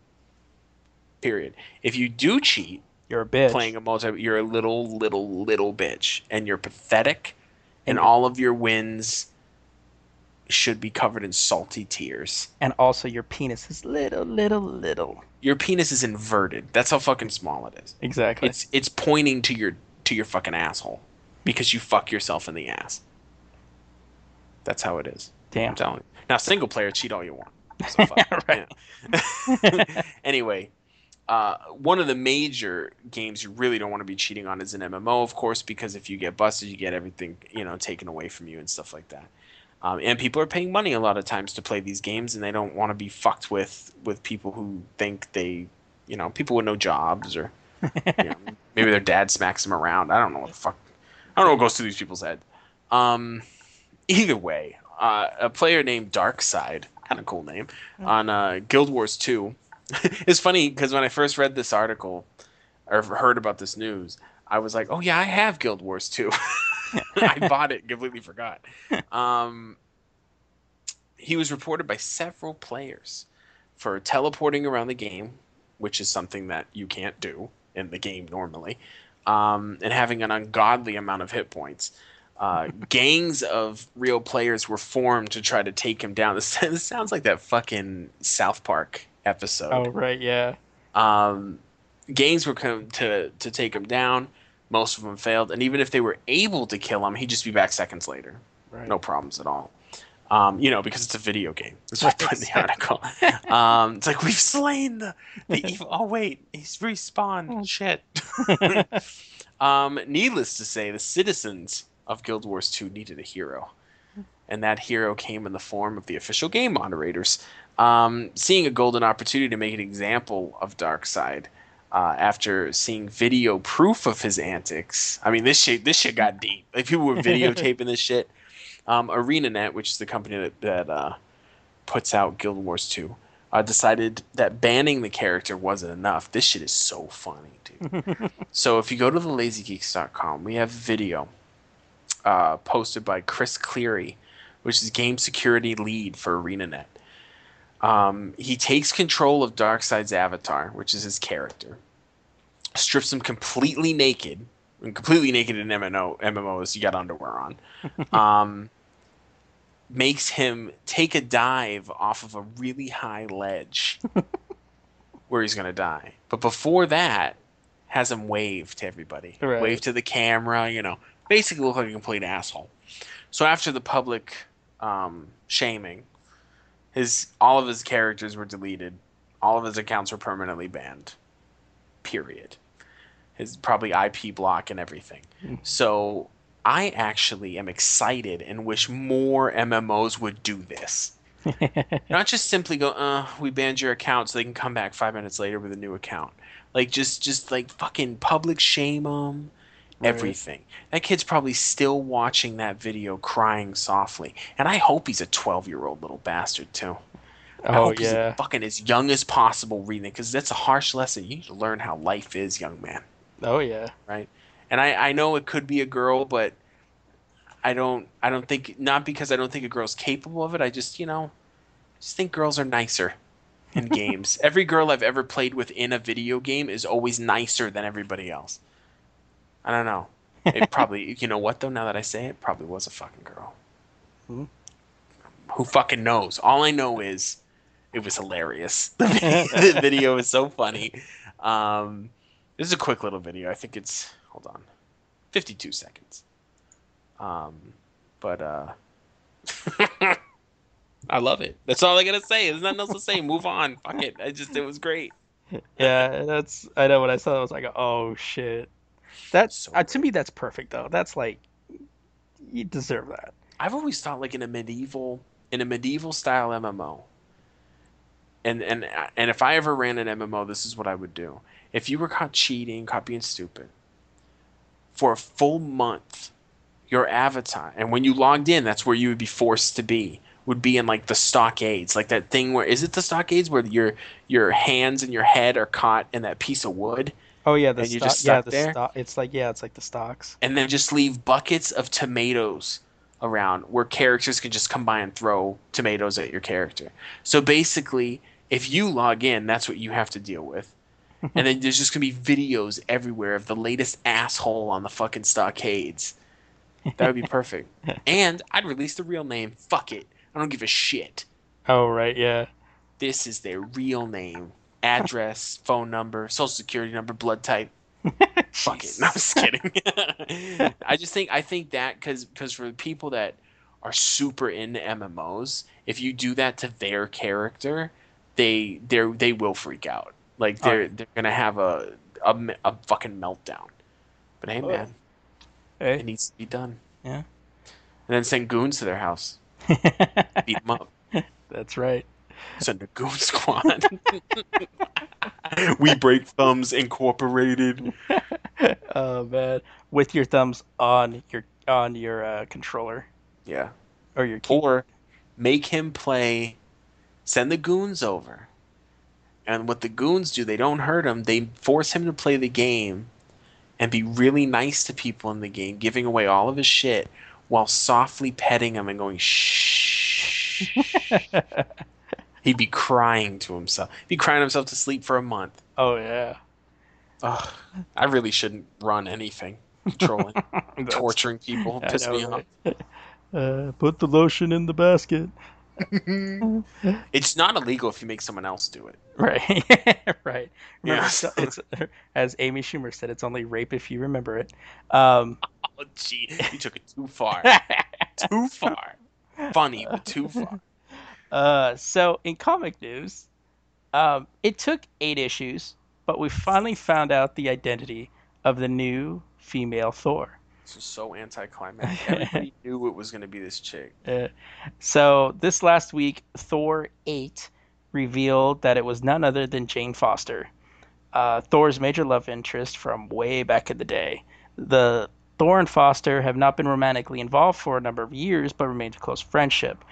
Period. If you do cheat, You're a bitch. playing a multi, you're a little little little bitch, and you're pathetic, and And- all of your wins should be covered in salty tears. And also, your penis is little, little, little. your penis is inverted. That's how fucking small it is. Exactly. It's it's pointing to your to your fucking asshole because you fuck yourself in the ass. That's how it is. I'm Damn. telling you. Now single player cheat all you want. So fuck. Right. anyway, uh, one of the major games you really don't want to be cheating on is an MMO, of course, because if you get busted, you get everything you know taken away from you and stuff like that. Um, and people are paying money a lot of times to play these games, and they don't want to be fucked with with people who think they, you know, people with no jobs or you know, maybe their dad smacks them around. I don't know what the fuck. I don't know what goes through these people's head. Um, either way, uh, a player named Darkside, kind of cool name, on uh, Guild Wars 2. it's funny because when I first read this article or heard about this news, I was like, oh yeah, I have Guild Wars 2. I bought it, completely forgot. Um, he was reported by several players for teleporting around the game, which is something that you can't do in the game normally, um, and having an ungodly amount of hit points. Uh, gangs of real players were formed to try to take him down. This, this sounds like that fucking South Park episode. Oh right, yeah. Um, gangs were come to to take him down. Most of them failed, and even if they were able to kill him, he'd just be back seconds later. Right. No problems at all. Um, you know, because it's a video game. That's what I put in the article. Um, it's like we've slain the, the evil. Oh wait, he's respawned. Shit. um, needless to say, the citizens of Guild Wars 2 needed a hero, and that hero came in the form of the official game moderators. Um, seeing a golden opportunity to make an example of Darkside. Uh, after seeing video proof of his antics, I mean this shit this shit got deep. Like people were videotaping this shit. Um, ArenaNet, which is the company that, that uh, puts out Guild Wars 2, uh, decided that banning the character wasn't enough. This shit is so funny, dude. so if you go to the lazygeeks.com, we have video uh, posted by Chris Cleary, which is game security lead for ArenaNet. Um, he takes control of Darkside's avatar, which is his character, strips him completely naked, and completely naked in MMO, MMOs, you got underwear on. Um, makes him take a dive off of a really high ledge where he's going to die. But before that, has him wave to everybody, Right. wave to the camera, you know, basically look like a complete asshole. So after the public um, shaming, his all of his characters were deleted, all of his accounts were permanently banned. Period. His probably IP block and everything. So I actually am excited and wish more MMOs would do this. Not just simply go, uh, we banned your account so they can come back five minutes later with a new account. Like just, just like fucking public shame them, Right. everything. That kid's probably still watching that video, crying softly, and I hope he's a twelve-year-old little bastard too. I Oh hope he's yeah. fucking as young as possible reading it because that's a harsh lesson. You need to learn how life is, young man Oh yeah. right? And I, I know it could be a girl, but I don't I don't think not because I don't think a girl's capable of it. I just you know just think girls are nicer in games. Every girl I've ever played with in a video game is always nicer than everybody else. I don't know. It probably you know what though. Now that I say it, probably was a fucking girl. Hmm. Who fucking knows? All I know is it was hilarious. The video, the video is so funny. Um, this is a quick little video. I think it's hold on, fifty-two seconds. Um, but uh, I love it. That's all I gotta say. There's nothing else to say. Move on. Fuck it. I just it was great. Yeah, that's. I know when I saw that, I was like, oh shit. That's So uh, to me. That's perfect though. That's like, you deserve that. I've always thought like in a medieval in a medieval style MMO. And and and if I ever ran an MMO, this is what I would do. If you were caught cheating, caught being stupid, for a full month, your avatar, and when you logged in, that's where you would be forced to be. Would be in like the stockades, like that thing where is it the stockades where your your hands and your head are caught in that piece of wood, Oh yeah, the And you stock. just yeah, the there? stock. It's like yeah, it's like the stocks. and then just leave buckets of tomatoes around where characters can just come by and throw tomatoes at your character. So basically, if you log in, that's what you have to deal with. and then there's just gonna be videos everywhere of the latest asshole on the fucking stockades. That would be perfect. and I'd release the real name. Fuck it. I don't give a shit. Oh right, yeah. This is their real name, address, phone number, social security number, blood type. Fuck it. No, I'm just kidding. I just think I think that because because for the people that are super into MMOs, if you do that to their character, they they they will freak out. Like they're Oh. they're gonna have a, a a fucking meltdown. But hey, Oh. man, it needs to be done. Yeah. And then send goons to their house, beat them up. That's right. Send a goon squad. we break thumbs incorporated. oh man, with your thumbs on your on your uh, controller Yeah. or your key. Or make him play. Send the goons over. And what the goons do, they don't hurt him. They force him to play the game and be really nice to people in the game, giving away all of his shit while softly petting him and going shh. He'd be crying to himself. He'd be crying himself to sleep for a month. oh yeah. Ugh, I really shouldn't run anything. Trolling, torturing people, piss know, me off. right? Uh, put the lotion in the basket. It's not illegal if you make someone else do it. Right, right. Remember, Yeah. it's, it's as Amy Schumer said, it's only rape if you remember it. Um, Oh, gee, you took it too far. too far. Funny, but too far. Uh, so in comic news, um, it took eight issues, but we finally found out the identity of the new female Thor. This is so anticlimactic. Everybody knew it was going to be this chick. Uh, so this last week, Thor 8 revealed that it was none other than Jane Foster, uh, Thor's major love interest from way back in the day. The Thor and Foster have not been romantically involved for a number of years, but remained a close friendship.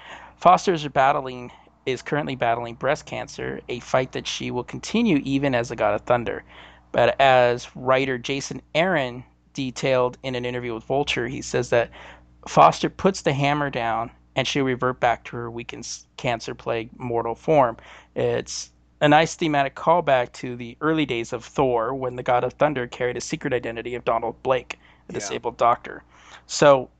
Foster's battling is currently battling breast cancer, a fight that she will continue even as a god of thunder. But as writer Jason Aaron detailed in an interview with Vulture, he says that Foster puts the hammer down and she'll revert back to her weakened cancer plagued mortal form. It's a nice thematic callback to the early days of Thor when the god of thunder carried a secret identity of Donald Blake, a Yeah. disabled doctor. So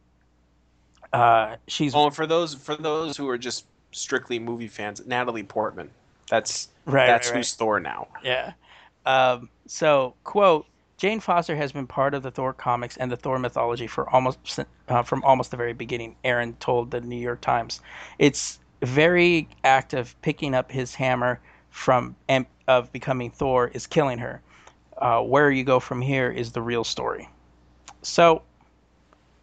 uh, she's Oh, and for those for those who are just strictly movie fans, Natalie Portman. That's right, that's right, right. who's Thor now. Yeah. Um, so, quote, Jane Foster has been part of the Thor comics and the Thor mythology for almost uh, from almost the very beginning. Aaron told the New York Times, "It's very active. Picking up his hammer from and of becoming Thor is killing her. Uh, where you go from here is the real story." So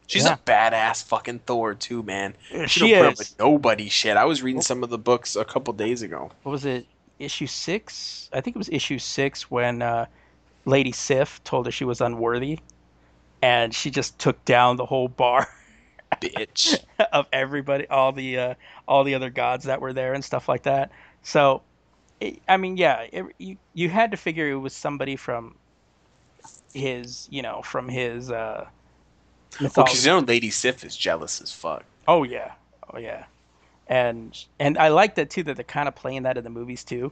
She's Yeah. a badass fucking Thor too, man. She, she don't put up with nobody shit. I was reading some of the books a couple days ago. what was it issue six i think it was issue six when uh, lady sif told her she was unworthy and she just took down the whole bar Bitch. of everybody all the uh, all the other gods that were there and stuff like that so it, i mean yeah it, you you had to figure it was somebody from his you know from his uh Well, because you know Lady Sif is jealous as fuck. Oh yeah, oh yeah, and and I like that too that they're kind of playing that in the movies too.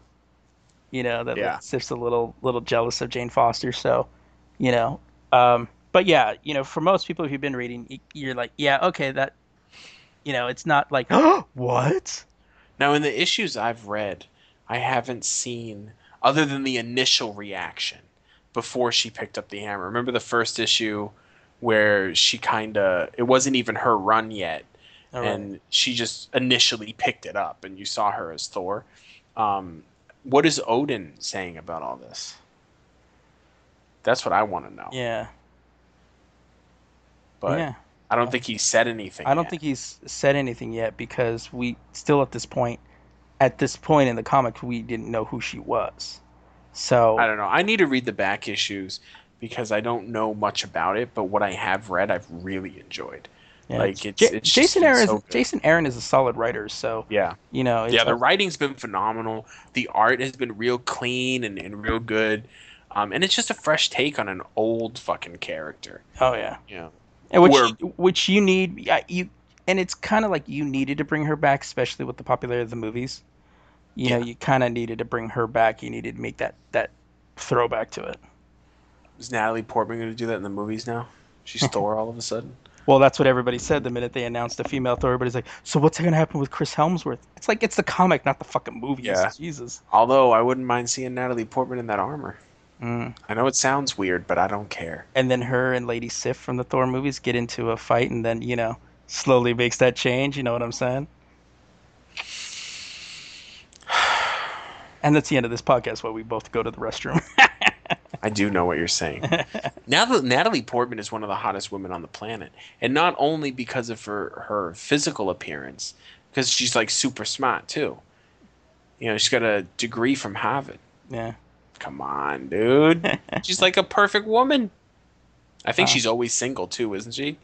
You know that Yeah. like, Sif's a little little jealous of Jane Foster, so you know. Um, but yeah, you know, for most people who've been reading, you're like, yeah, okay, that, you know, it's not like, what? Now, in the issues I've read, I haven't seen other than the initial reaction before she picked up the hammer. Remember the first issue where she kind of it wasn't even her run yet, All right. and she just initially picked it up, and you saw her as Thor. Um, what is Odin saying about all this? That's what I want to know. yeah, but yeah. I don't think he said anything. I don't yet. think he's said anything yet because we still at this point, at this point in the comic, we didn't know who she was. So I don't know. I need to read the back issues because I don't know much about it, but what I have read, I've really enjoyed. yeah, like, it's- Ja- it's Jason Aaron. so is. Jason Aaron is a solid writer, so Yeah. you know. Yeah, the writing's been phenomenal. The art has been real clean and, and real good. Um, and it's just a fresh take on an old fucking character. oh yeah, Yeah. and which Where- which you need. Yeah, you and it's kind of like you needed to bring her back, especially with the popularity of the movies. You know, Yeah. you kind of needed to bring her back. You needed to make that that throwback to it. Is Natalie Portman going to do that in the movies now? She's Thor all of a sudden? Well, that's what everybody said the minute they announced a female Thor. Everybody's like, "So what's going to happen with Chris Helmsworth?" It's like it's the comic, not the fucking movies. Yeah. Jesus. Although I wouldn't mind seeing Natalie Portman in that armor. Mm. I know it sounds weird, but I don't care. And then her and Lady Sif from the Thor movies get into a fight, and then you know slowly makes that change. You know what I'm saying? And that's the end of this podcast While we both go to the restroom. I do know what you're saying. now that Natalie Portman is one of the hottest women on the planet, and not only because of her her physical appearance, because she's like super smart too. You know, she's got a degree from Harvard. yeah. Come on, dude. she's like a perfect woman. I think Uh. she's always single too, isn't she?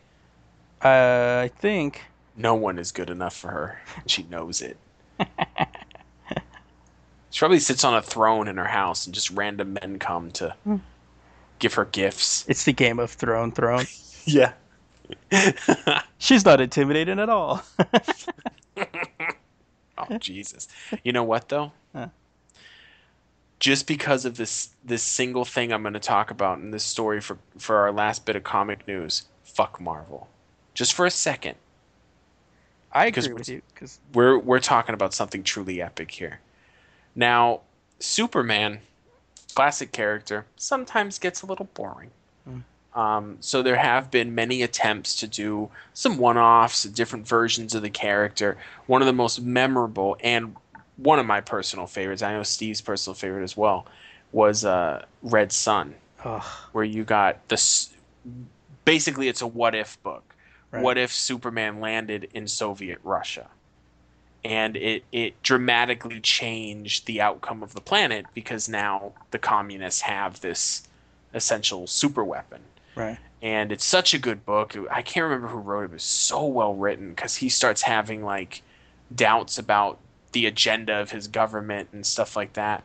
Uh, I think. No one is good enough for her. She knows it. she probably sits on a throne in her house and just random men come to hmm. give her gifts. It's the Game of Throne throne. Yeah. She's not intimidating at all. oh Jesus! You know what though? Huh. Just because of this this single thing I'm going to talk about in this story for for our last bit of comic news, fuck Marvel. Just for a second, I agree with you because we're we're talking about something truly epic here. Now, Superman, classic character, sometimes gets a little boring. Hmm. Um, so there have been many attempts to do some one-offs, different versions of the character. One of the most memorable and one of my personal favorites, I know Steve's personal favorite as well, was uh, Red Sun, where you got this. Basically, it's a what-if book. Right. What if Superman landed in Soviet Russia? And it, it dramatically changed the outcome of the planet because now the communists have this essential super weapon. right. And it's such a good book. I can't remember who wrote it. It was so well written because he starts having like doubts about the agenda of his government and stuff like that.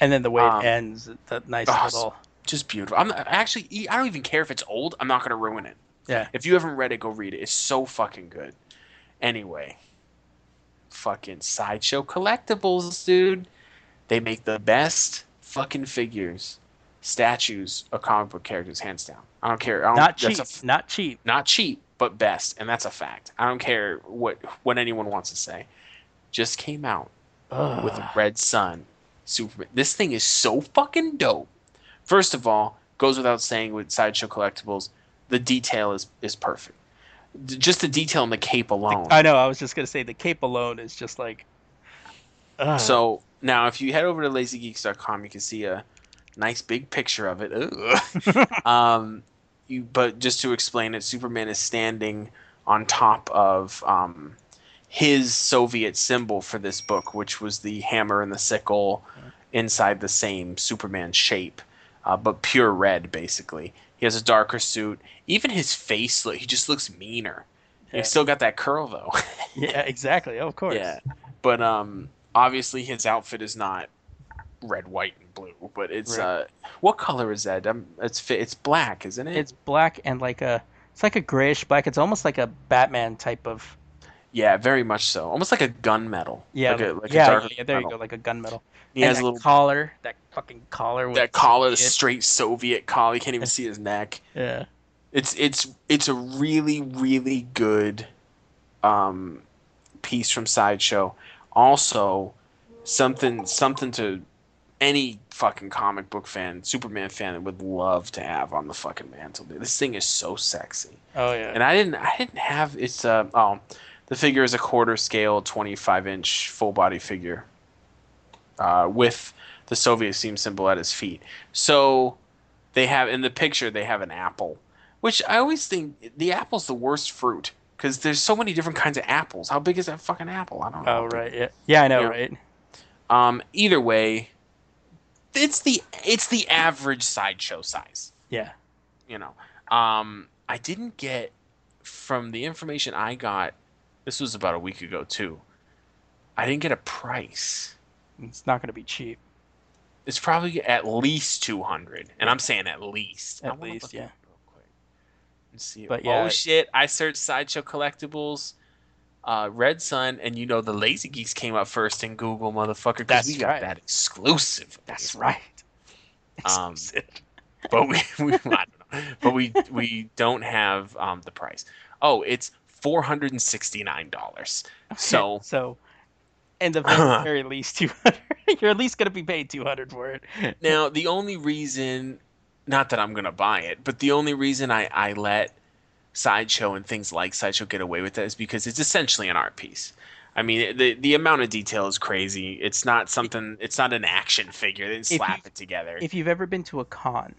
And then the way Um, it ends, that nice oh, little Just beautiful. I'm not, actually, I don't even care if it's old. I'm not going to ruin it. yeah. If you haven't read it, go read it. It's so fucking good. Anyway, fucking sideshow collectibles, dude. They make the best fucking figures, statues of comic book characters, hands down. I don't care. I don't, Not that's cheap. a not cheap. not cheap, but best, and that's a fact. I don't care what what anyone wants to say. Just came out with Ugh. Red Sun, Superman. This thing is so fucking dope. First of all, goes without saying with sideshow collectibles, the detail is is perfect. D- Just the detail in the cape alone. I know. I was just gonna say the cape alone is just like. Ugh. So now, if you head over to lazygeeks.com, you can see a nice big picture of it. Um, you, but just to explain it, Superman is standing on top of um, his Soviet symbol for this book, which was the hammer and the sickle inside the same Superman shape, uh, but pure red, basically. He has a darker suit. Even his face, look, he just looks meaner. Yeah. He's still got that curl, though. yeah, exactly. Of course. Yeah, but um, obviously his outfit is not red, white, and blue. But it's Right. uh, what color is that? Um, it's it's black, isn't it? It's black and like a. It's like a grayish black. It's almost like a Batman type of. yeah, very much so. Almost like a gunmetal. Yeah. like a, like yeah, a yeah, there you metal. go, like a gunmetal. He and has that a little collar, that fucking collar. With that collar, the straight Soviet collar. You can't even see his neck. Yeah. It's it's it's a really really good um, piece from Sideshow. Also, something something to any fucking comic book fan, Superman fan would love to have on the fucking mantle. This thing is so sexy, Oh yeah. and I didn't I didn't have it's uh oh the figure is a quarter scale, twenty five inch full body figure, uh, with the Soviet team symbol at his feet. So they have in the picture they have an apple, which I always think the apple's the worst fruit because there's so many different kinds of apples. How big is that fucking apple? I don't know. oh right. Yeah. Yeah, I know. Yeah. Right. Um, either way, it's the it's the average sideshow size. Yeah. You know, um, I didn't get from the information I got. This was about a week ago too. I didn't get a price. It's not gonna be cheap. It's probably at least two hundred, and I'm saying at least. At least, yeah. real quick and see. But yeah. Oh shit! I searched sideshow collectibles, uh, Red Sun, and you know the Lazy Geeks came up first in Google, motherfucker. Because That's we got right. that exclusive. That's right. Um, but we, we I don't know. but we we don't have um, the price. Oh, it's four hundred and sixty nine dollars. So so, in the very, very least, two hundred. You're at least gonna be paid two hundred for it. now the only reason, not that I'm gonna buy it, but the only reason I I let sideshow and things like sideshow get away with that is because it's essentially an art piece. I mean, the the amount of detail is crazy. It's not something. It's not an action figure. They slap you- it together. If you've ever been to a con,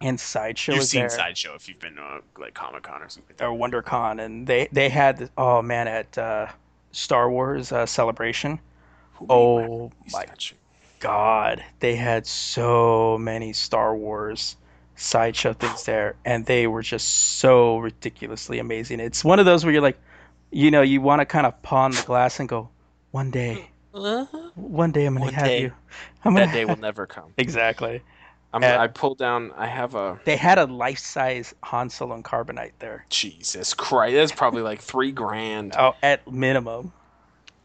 and sideshow You've seen there, sideshow if you've been to a, like Comic Con or something. Like that. or WonderCon, and they they had this, oh man at uh, Star Wars uh, Celebration. Who Oh my my statue? god, they had so many Star Wars sideshow things there, and they were just so ridiculously amazing. It's one of those where you're like, you know, you want to kind of pawn the glass and go, one day, Uh-huh. one day I'm gonna One have day. you. I'm gonna That day will never come. exactly. I'm, Uh, I pulled down. I have a They had a life-size Han Solo and Carbonite there. Jesus Christ. That's probably like three grand. Oh, at minimum.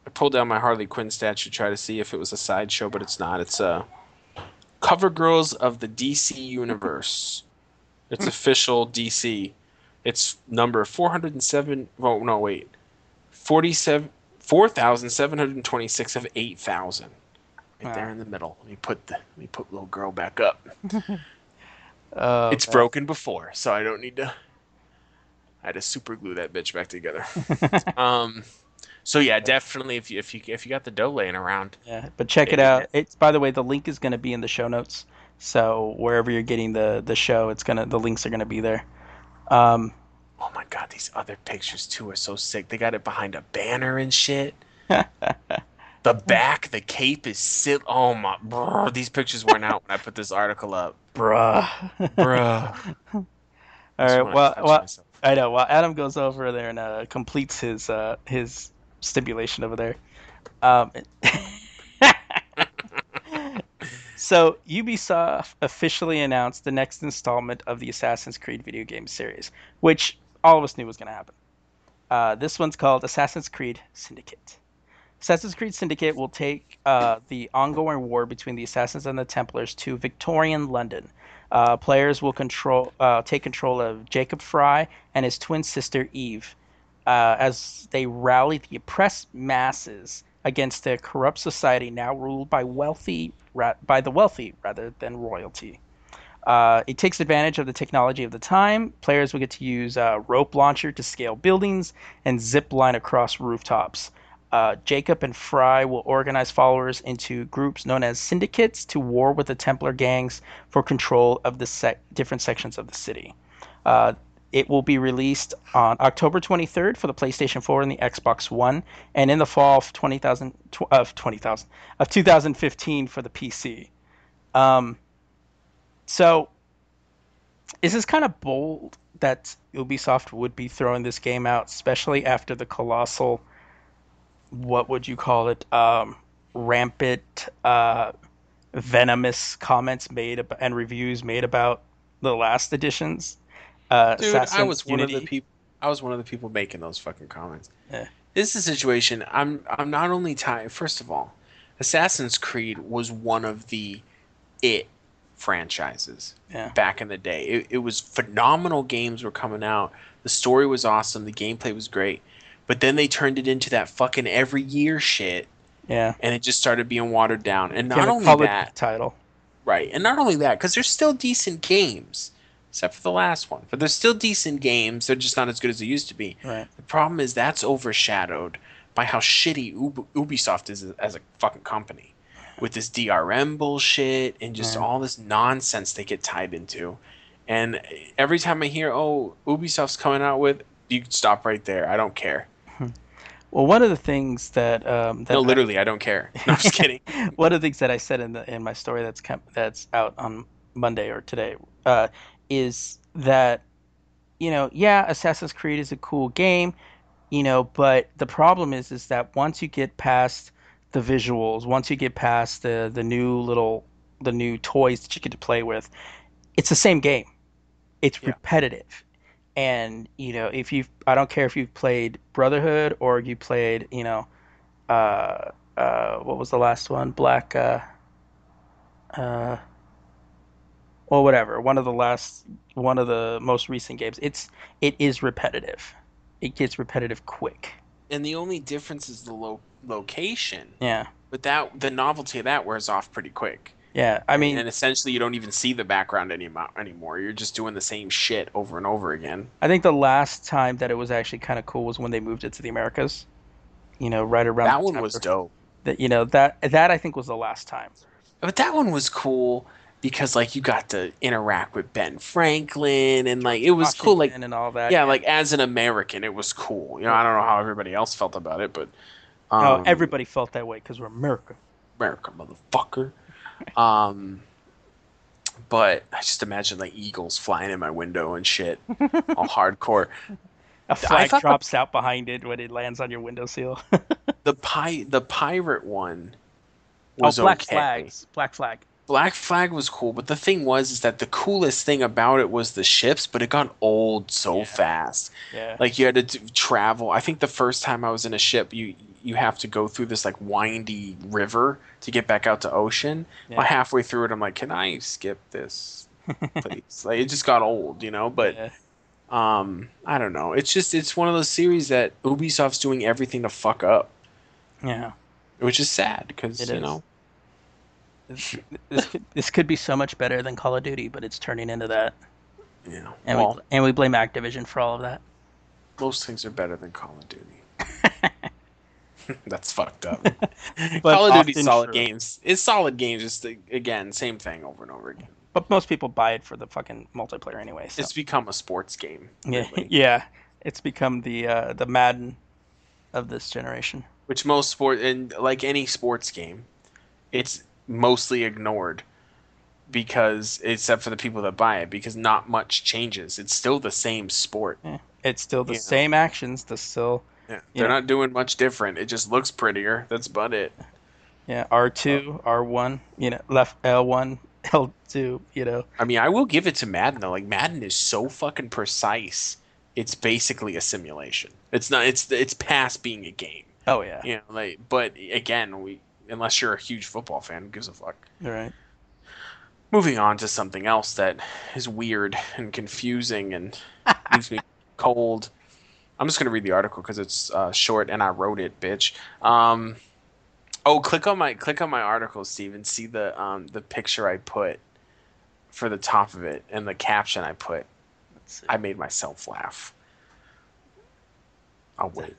I pulled down my Harley Quinn statue to try to see if it was a sideshow, but it's not. It's a cover girls of the DC universe. It's official DC. It's number 407. Oh, no, wait. 47. 4,726 of 8,000. Right there in the middle. Let me put the let me put little girl back up. Oh, it's broken before, so I don't need to. I had to super glue that bitch back together. um, so yeah, definitely if you if you if you got the dough laying around, Yeah, but check it Maybe. out. It's by the way, the link is going to be in the show notes. So wherever you're getting the the show, it's gonna the links are gonna be there. Um, oh my god, these other pictures too are so sick. They got it behind a banner and shit. the back, the cape is sit. Oh my, bro, these pictures weren't out when I put this article up, bruh. bruh. All right. Well, well, myself. I know. While Adam goes over there and uh, completes his uh, his stipulation over there. Um, so Ubisoft officially announced the next installment of the Assassin's Creed video game series, which all of us knew was going to happen. Uh, this one's called Assassin's Creed Syndicate. Assassin's Creed Syndicate will take uh, the ongoing war between the Assassins and the Templars to Victorian London. Uh, players will control uh, take control of Jacob Frye and his twin sister Eve uh, as they rally the oppressed masses against a corrupt society now ruled by wealthy ra- by the wealthy rather than royalty. Uh, it takes advantage of the technology of the time. Players will get to use a rope launcher to scale buildings and zip line across rooftops. Uh, Jacob and Frye will organize followers into groups known as syndicates to war with the Templar gangs for control of the sec- different sections of the city. Uh, it will be released on October 23rd for the PlayStation 4 and the Xbox One, and in the fall of 20,000 tw- of 20,000 of 2015 for the PC. Um, so, is this kind of bold that Ubisoft would be throwing this game out, especially after the colossal, what would you call it, um, rampant, uh, venomous comments made ab- and reviews made about the last editions? Uh, Dude, I was one of the people. I was one of the people making those fucking comments. Yeah. This is a situation. I'm. I'm not only tired. First of all, Assassin's Creed was one of the it franchises Yeah. back in the day. It, it was phenomenal. Games were coming out. The story was awesome. The gameplay was great. But then they turned it into that fucking every year shit, Yeah. and it just started being watered down. And not only that, title. Right, and not only that, because they're still decent games, except for the last one. But they're still decent games. They're just not as good as they used to be. Right. The problem is that's overshadowed by how shitty Ub- Ubisoft is as a fucking company, with this DRM bullshit and just Yeah. all this nonsense they get tied into. And every time I hear, "Oh, Ubisoft's coming out with," you can stop right there. I don't care. Well, one of the things that um, that No, I- literally, I don't care. No, I'm just kidding. one of the things that I said in the in my story that's come, that's out on Monday or today uh, is that you know yeah Assassin's Creed is a cool game you know but the problem is is that once you get past the visuals once you get past the the new little the new toys that you get to play with it's the same game it's Yeah. repetitive and you know if you I don't care if you've played Brotherhood or you played you know uh uh what was the last one? Black uh uh well whatever. One of the last one of the most recent games. It's it is repetitive. It gets repetitive quick. And the only difference is the lo- location. yeah. But that the novelty of that wears off pretty quick. Yeah i mean and essentially you don't even see the background anymore. Anymore, you're just doing the same shit over and over again. i think the last time that it was actually kind of cool was when they moved it to the americas you know right around that one was dope. that you know that that i think was the last time But that one was cool because like you got to interact with Ben Franklin and like it was cool. Like and all that yeah, like as an American, it was cool. You know, I don't know how everybody else felt about it, but um, oh, everybody felt that way because we're america America, motherfucker. Um, but I just imagine like eagles flying in my window and shit, all hardcore. a flag thought the- drops out behind it when it lands on your windowsill The pi- the pirate one was black okay. flags black flag Black Flag was cool, but the thing was is that the coolest thing about it was the ships, but it got old so Yeah. fast. yeah Like you had to travel. I think the first time I was in a ship, you you have to go through this like windy river to get back out to ocean. Yeah. Well, halfway through it, I'm like, can I skip this, please? like, it just got old, you know. But Yeah. um, I don't know. It's just it's one of those series that Ubisoft's doing everything to fuck up, yeah. which is sad because you is. know This, this could this could be so much better than Call of Duty, but it's turning into that, know. and well, we and we blame Activision for all of that. most things are better than Call of Duty. That's fucked up. But Call of Duty's often solid true. games. It's solid games. Just again, same thing over and over again. But most people buy it for the fucking multiplayer anyway. So. It's become a sports game. yeah, really. yeah. It's become the uh, the Madden of this generation. Which most sport and like any sports game, it's mostly ignored because except for the people that buy it because not much changes. It's still the same sport. Yeah. It's still the Yeah. same actions. The still Yeah. Yeah. They're not doing much different. It just looks prettier. That's about it. yeah R two R one you know left L one L two you know I mean, I will give it to Madden though. Like Madden is so fucking precise. It's basically a simulation. It's not. It's it's past being a game. oh yeah You know, like. But again, we unless you're a huge football fan, who gives a fuck. all right Moving on to something else that is weird and confusing and leaves me cold. I'm just gonna read the article because it's uh, short and I wrote it, bitch. Um, oh, click on my click on my article, Steve, and see the um, the picture I put for the top of it and the caption I put. I made myself laugh. I'll wait.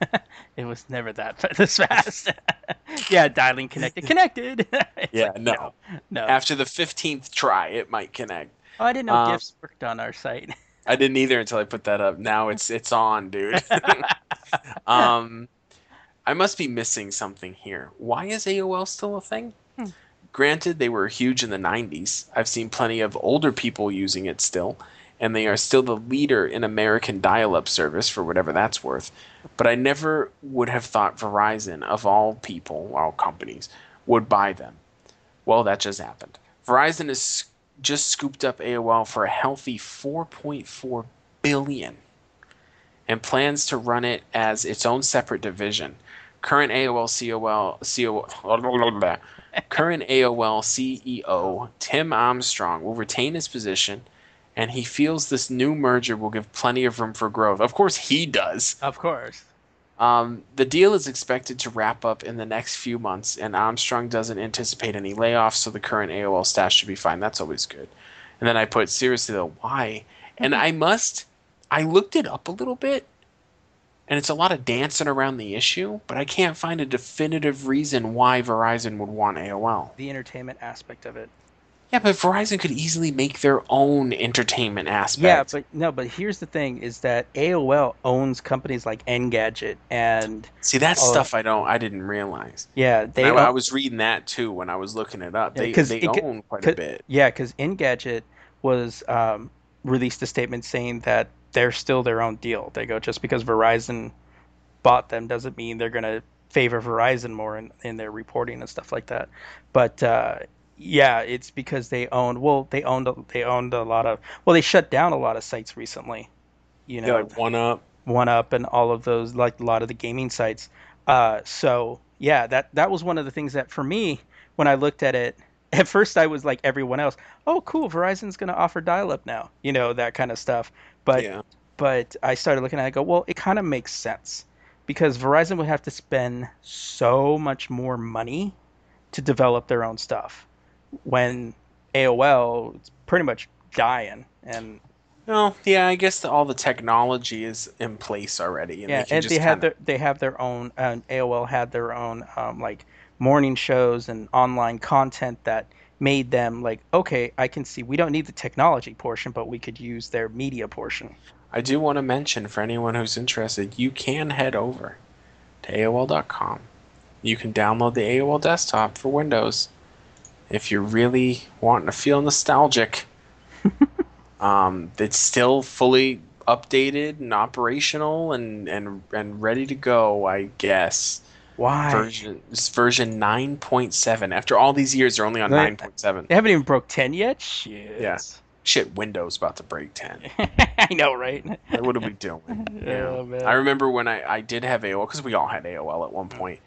It was never that this fast. yeah, dialing connected. Connected. Yeah, like, no. no. After the fifteenth try, it might connect. Oh, I didn't know Um, GIFs worked on our site. I didn't either until I put that up. Now it's it's on, dude. um, I must be missing something here. Why is AOL still a thing? Hmm. Granted, they were huge in the '90s. I've seen plenty of older people using it still, and they are still the leader in American dial-up service for whatever that's worth. But I never would have thought Verizon, of all people, all companies, would buy them. Well, that just happened. Verizon has just scooped up AOL for a healthy 4.4 billion and plans to run it as its own separate division. Current AOL COL, CO, current AOL CEO Tim Armstrong will retain his position and he feels this new merger will give plenty of room for growth. Of course he does. of course. Um, the deal is expected to wrap up in the next few months, and Armstrong doesn't anticipate any layoffs, so the current AOL staff should be fine. That's always good. And then I put, seriously though, why? And I must, I looked it up a little bit, and it's a lot of dancing around the issue, but I can't find a definitive reason why Verizon would want AOL. The entertainment aspect of it. Yeah, but Verizon could easily make their own entertainment aspect. Yeah, but no, but here's the thing: is that AOL owns companies like Engadget, and see, that's Oh. stuff I don't, I didn't realize. yeah, they I, own- I was reading that too when I was looking it up. Yeah, They, they own quite a bit. Yeah, because Engadget was um, released a statement saying that they're still their own deal. They go just because Verizon bought them doesn't mean they're gonna favor Verizon more in, in their reporting and stuff like that. But uh, yeah, it's because they owned. Well, they owned. They owned a lot of. Well, they shut down a lot of sites recently. You know, Yeah, like one up. one up and all of those like a lot of the gaming sites uh so yeah that that was one of the things that for me when i looked at it at first i was like everyone else oh cool verizon's going to offer dial up now you know that kind of stuff but yeah. but i started looking at it and go well it kind of makes sense because verizon would have to spend so much more money to develop their own stuff when aol is pretty much dying and No, yeah, I guess the, all the technology is in place already. And yeah, they can and just they have kinda- their they have their own. Uh, AOL had their own um, like morning shows and online content that made them like, okay, I can see we don't need the technology portion, but we could use their media portion. I do want to mention for anyone who's interested, you can head over to AOL.com. You can download the AOL desktop for Windows if you're really wanting to feel nostalgic. um, it's still fully updated and operational and, and, and ready to go, I guess. Why? Version version 9.7. After all these years, they're only on They- 9.7. They haven't even broke ten yet. Shit. Yeah. Shit, Windows about to break 10. I know, right? What are we doing? You know? Oh, man. I remember when I, I did have AOL because we all had AOL at one point.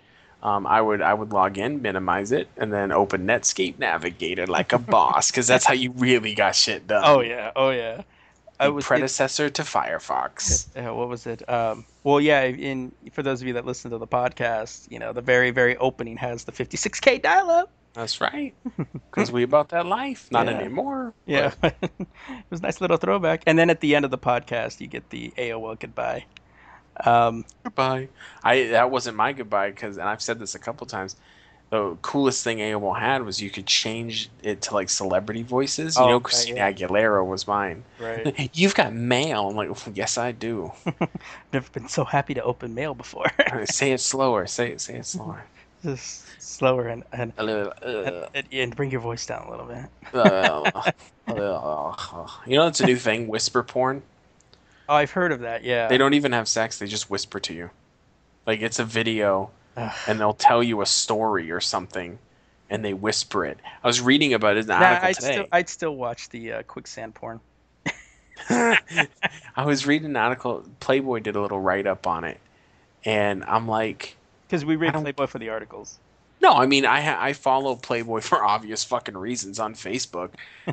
Um, I would I would log in, minimize it, and then open Netscape Navigator like a boss because that's how you really got shit done. Oh yeah, oh yeah. I was predecessor to Firefox. Yeah, what was it? Um, well, yeah. In for those of you that listen to the podcast, you know, the very, very opening has the 56k dial-up. That's right. Because we about that life. Not Yeah. anymore. Yeah, it was a nice little throwback. And then at the end of the podcast, you get the AOL goodbye. Um, Goodbye. I that wasn't my goodbye because, and I've said this a couple times. The coolest thing AOL had was you could change it to like celebrity voices. You Oh, know, right, Christina yeah. Aguilera was mine. right. You've got mail. I'm like, yes, I do. Never been so happy to open mail before. say it slower. Say it. Say it slower. Just slower and and, A little, uh, and, and bring your voice down a little bit. uh, uh, you know, it's a new thing. Whisper porn. Oh, I've heard of that. Yeah. They don't even have sex. They just whisper to you. Like it's a video, Ugh. and they'll tell you a story or something, and they whisper it. I was reading about it in an Nah, article I'd today. still I'd still watch the uh, quicksand porn. I was reading an article. Playboy did a little write up on it, and I'm like, Because we read Playboy for the articles. No, I mean, I ha- I follow Playboy for obvious fucking reasons on Facebook,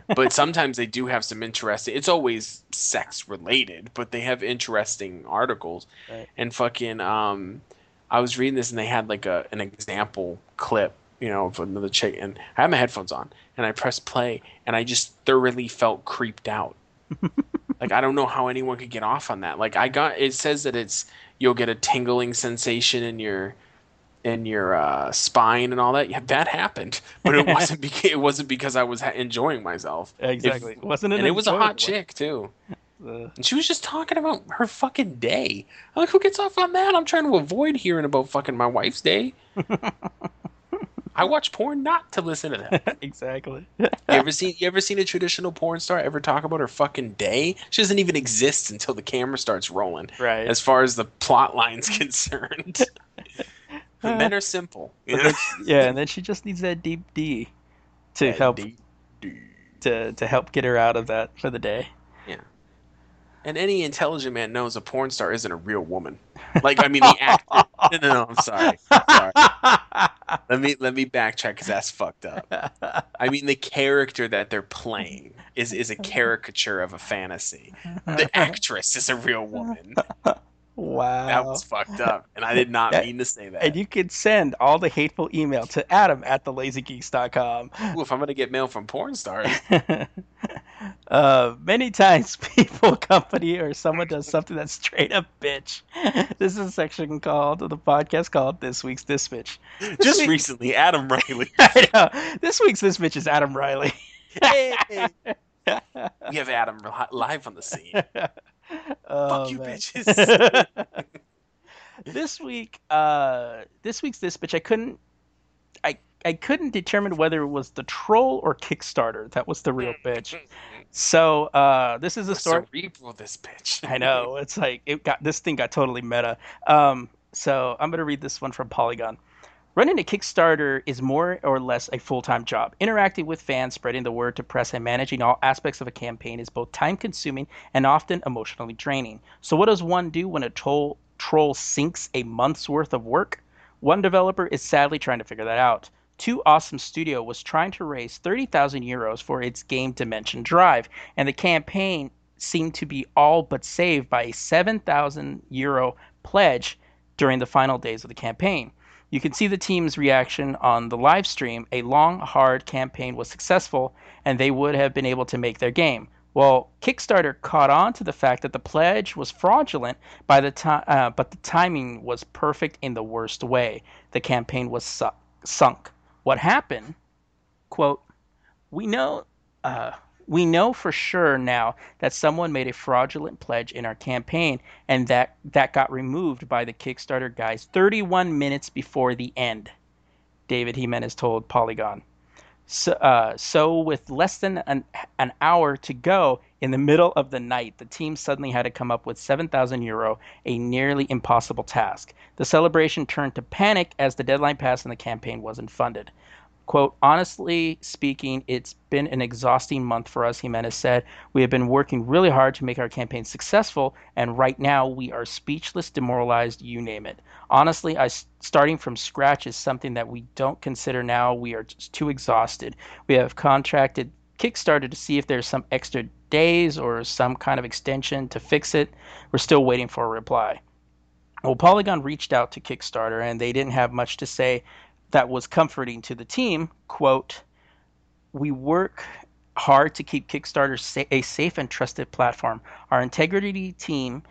but sometimes they do have some interesting. It's always sex related, but they have interesting articles. Right. And fucking, um, I was reading this, and they had like a an example clip, you know, of another chick, and I had my headphones on, and I pressed play, and I just thoroughly felt creeped out. like I don't know how anyone could get off on that. Like I got, it says that it's you'll get a tingling sensation in your in your uh, spine and all that. Yeah, that happened, but it wasn't because it wasn't because I was ha- enjoying myself. Exactly. If- Wasn't it? and it was a hot chick too. Uh, And she was just talking about her fucking day. I'm like, who gets off on that? I'm trying to avoid hearing about fucking my wife's day. I watch porn not to listen to that. exactly. You ever seen you ever seen a traditional porn star ever talk about her fucking day? She doesn't even exist until the camera starts rolling. right. As far as the plot line's concerned. But men are simple. you know? then- yeah, and then she just needs that deep D to That help deep D. to to help get her out of that for the day. Yeah. And any intelligent man knows a porn star isn't a real woman. Like I mean the actor. No, no, no. I'm sorry. I'm sorry. Let me let me backtrack because that's fucked up. I mean the character that they're playing is is a caricature of a fantasy. The actress is a real woman. Wow. That was fucked up, and I did not That- mean to say that. and you can send all the hateful email to adam at thelazygeeks.com. Ooh, if I'm gonna get mail from porn stars, uh, many times people, company, or someone does something that's straight up bitch. This is a section called the podcast called This Week's This Bitch. just week- recently, Adam Riley. I know. This week's This Bitch is Adam Riley. Hey, we have Adam live on the scene. Oh, you, man. bitches. this week, uh, this week's this bitch. I couldn't, I I couldn't determine whether it was the troll or Kickstarter that was the real bitch. So uh, this is a story. Cerebral, this bitch. I know it's like it got this thing got totally meta. Um, so I'm gonna read this one from Polygon. Running a Kickstarter is more or less a full-time job. Interacting with fans, spreading the word to press, and managing all aspects of a campaign is both time-consuming and often emotionally draining. So, what does one do when a troll troll sinks a month's worth of work? One developer is sadly trying to figure that out. Two Awesome Studio was trying to raise 30,000 euros for its game Dimension Drive, and the campaign seemed to be all but saved by a 7,000 euro pledge during the final days of the campaign. You can see the team's reaction on the live stream. A long, hard campaign was successful, and they would have been able to make their game. Well, Kickstarter caught on to the fact that the pledge was fraudulent by the time, uh, but the timing was perfect in the worst way. The campaign was su- sunk. What happened? Quote: We know, uh, we know for sure now that someone made a fraudulent pledge in our campaign, and that that got removed by the Kickstarter guys 31 minutes before the end. David Jimenez told Polygon. So, uh, so with less than an, an hour to go in the middle of the night, the team suddenly had to come up with 7,000 euro, a nearly impossible task. The celebration turned to panic as the deadline passed and the campaign wasn't funded. Quote, honestly speaking, it's been an exhausting month for us, Jimenez said. We have been working really hard to make our campaign successful, and right now we are speechless, demoralized, you name it. Honestly, I, starting from scratch is something that we don't consider now. We are just too exhausted. We have contracted Kickstarter to see if there's some extra days or some kind of extension to fix it. We're still waiting for a reply. Well, Polygon reached out to Kickstarter and they didn't have much to say that was comforting to the team. Quote, we work hard to keep Kickstarter a safe and trusted platform. Our integrity team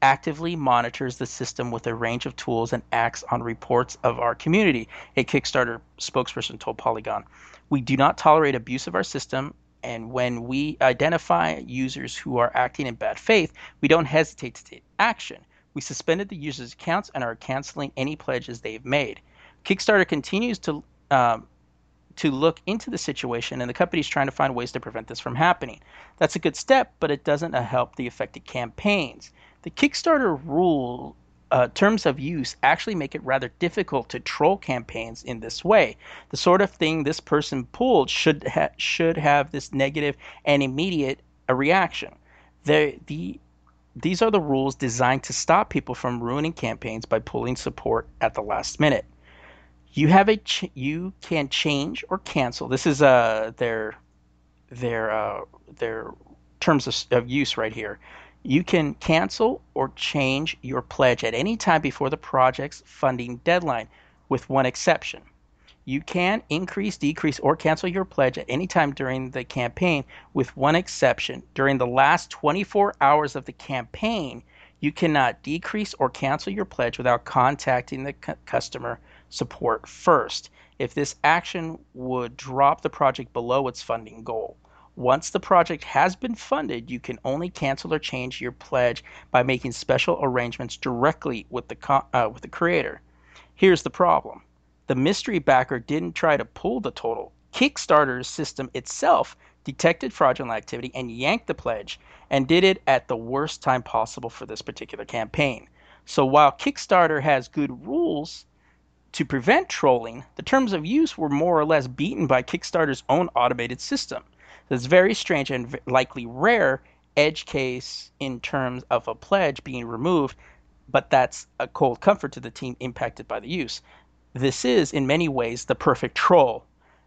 actively monitors the system with a range of tools and acts on reports of our community, a Kickstarter spokesperson told Polygon. We do not tolerate abuse of our system, and when we identify users who are acting in bad faith, we don't hesitate to take action. We suspended the users' accounts and are canceling any pledges they've made. Kickstarter continues to um, to look into the situation, and the company is trying to find ways to prevent this from happening. That's a good step, but it doesn't uh, help the affected campaigns. The Kickstarter rule uh, terms of use actually make it rather difficult to troll campaigns in this way. The sort of thing this person pulled should ha- should have this negative and immediate a reaction. The the these are the rules designed to stop people from ruining campaigns by pulling support at the last minute you have a ch- you can change or cancel. This is uh their their uh, their terms of, of use right here. You can cancel or change your pledge at any time before the project's funding deadline, with one exception. You can increase, decrease, or cancel your pledge at any time during the campaign, with one exception. During the last 24 hours of the campaign, you cannot decrease or cancel your pledge without contacting the cu- customer support first if this action would drop the project below its funding goal. Once the project has been funded, you can only cancel or change your pledge by making special arrangements directly with the uh, with the creator. Here's the problem. The mystery backer didn't try to pull the total. Kickstarter's system itself detected fraudulent activity and yanked the pledge and did it at the worst time possible for this particular campaign. So while Kickstarter has good rules, to prevent trolling, the terms of use were more or less beaten by Kickstarter's own automated system. This very strange and likely rare edge case in terms of a pledge being removed, but that's a cold comfort to the team impacted by the use. This is, in many ways, the perfect troll.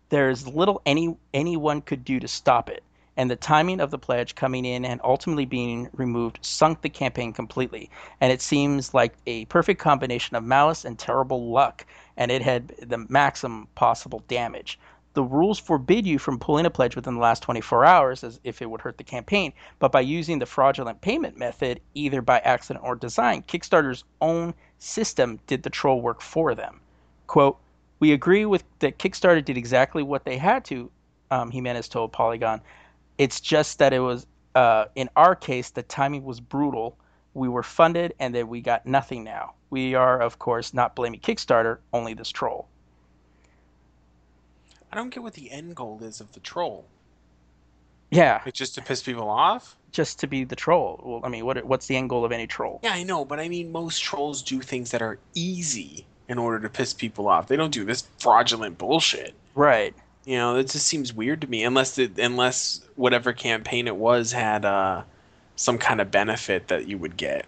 There is little any anyone could do to stop it and the timing of the pledge coming in and ultimately being removed sunk the campaign completely. And it seems like a perfect combination of malice and terrible luck, and it had the maximum possible damage. The rules forbid you from pulling a pledge within the last 24 hours as if it would hurt the campaign, but by using the fraudulent payment method, either by accident or design, Kickstarter's own system did the troll work for them. Quote, we agree with that Kickstarter did exactly what they had to, um, Jimenez told Polygon. It's just that it was, uh, in our case, the timing was brutal. We were funded and then we got nothing now. We are, of course, not blaming Kickstarter, only this troll. I don't get what the end goal is of the troll. Yeah. It's just to piss people off? Just to be the troll. Well, I mean, what what's the end goal of any troll? Yeah, I know, but I mean, most trolls do things that are easy in order to piss people off. They don't do this fraudulent bullshit. Right. You know, it just seems weird to me. Unless it, unless whatever campaign it was had uh, some kind of benefit that you would get.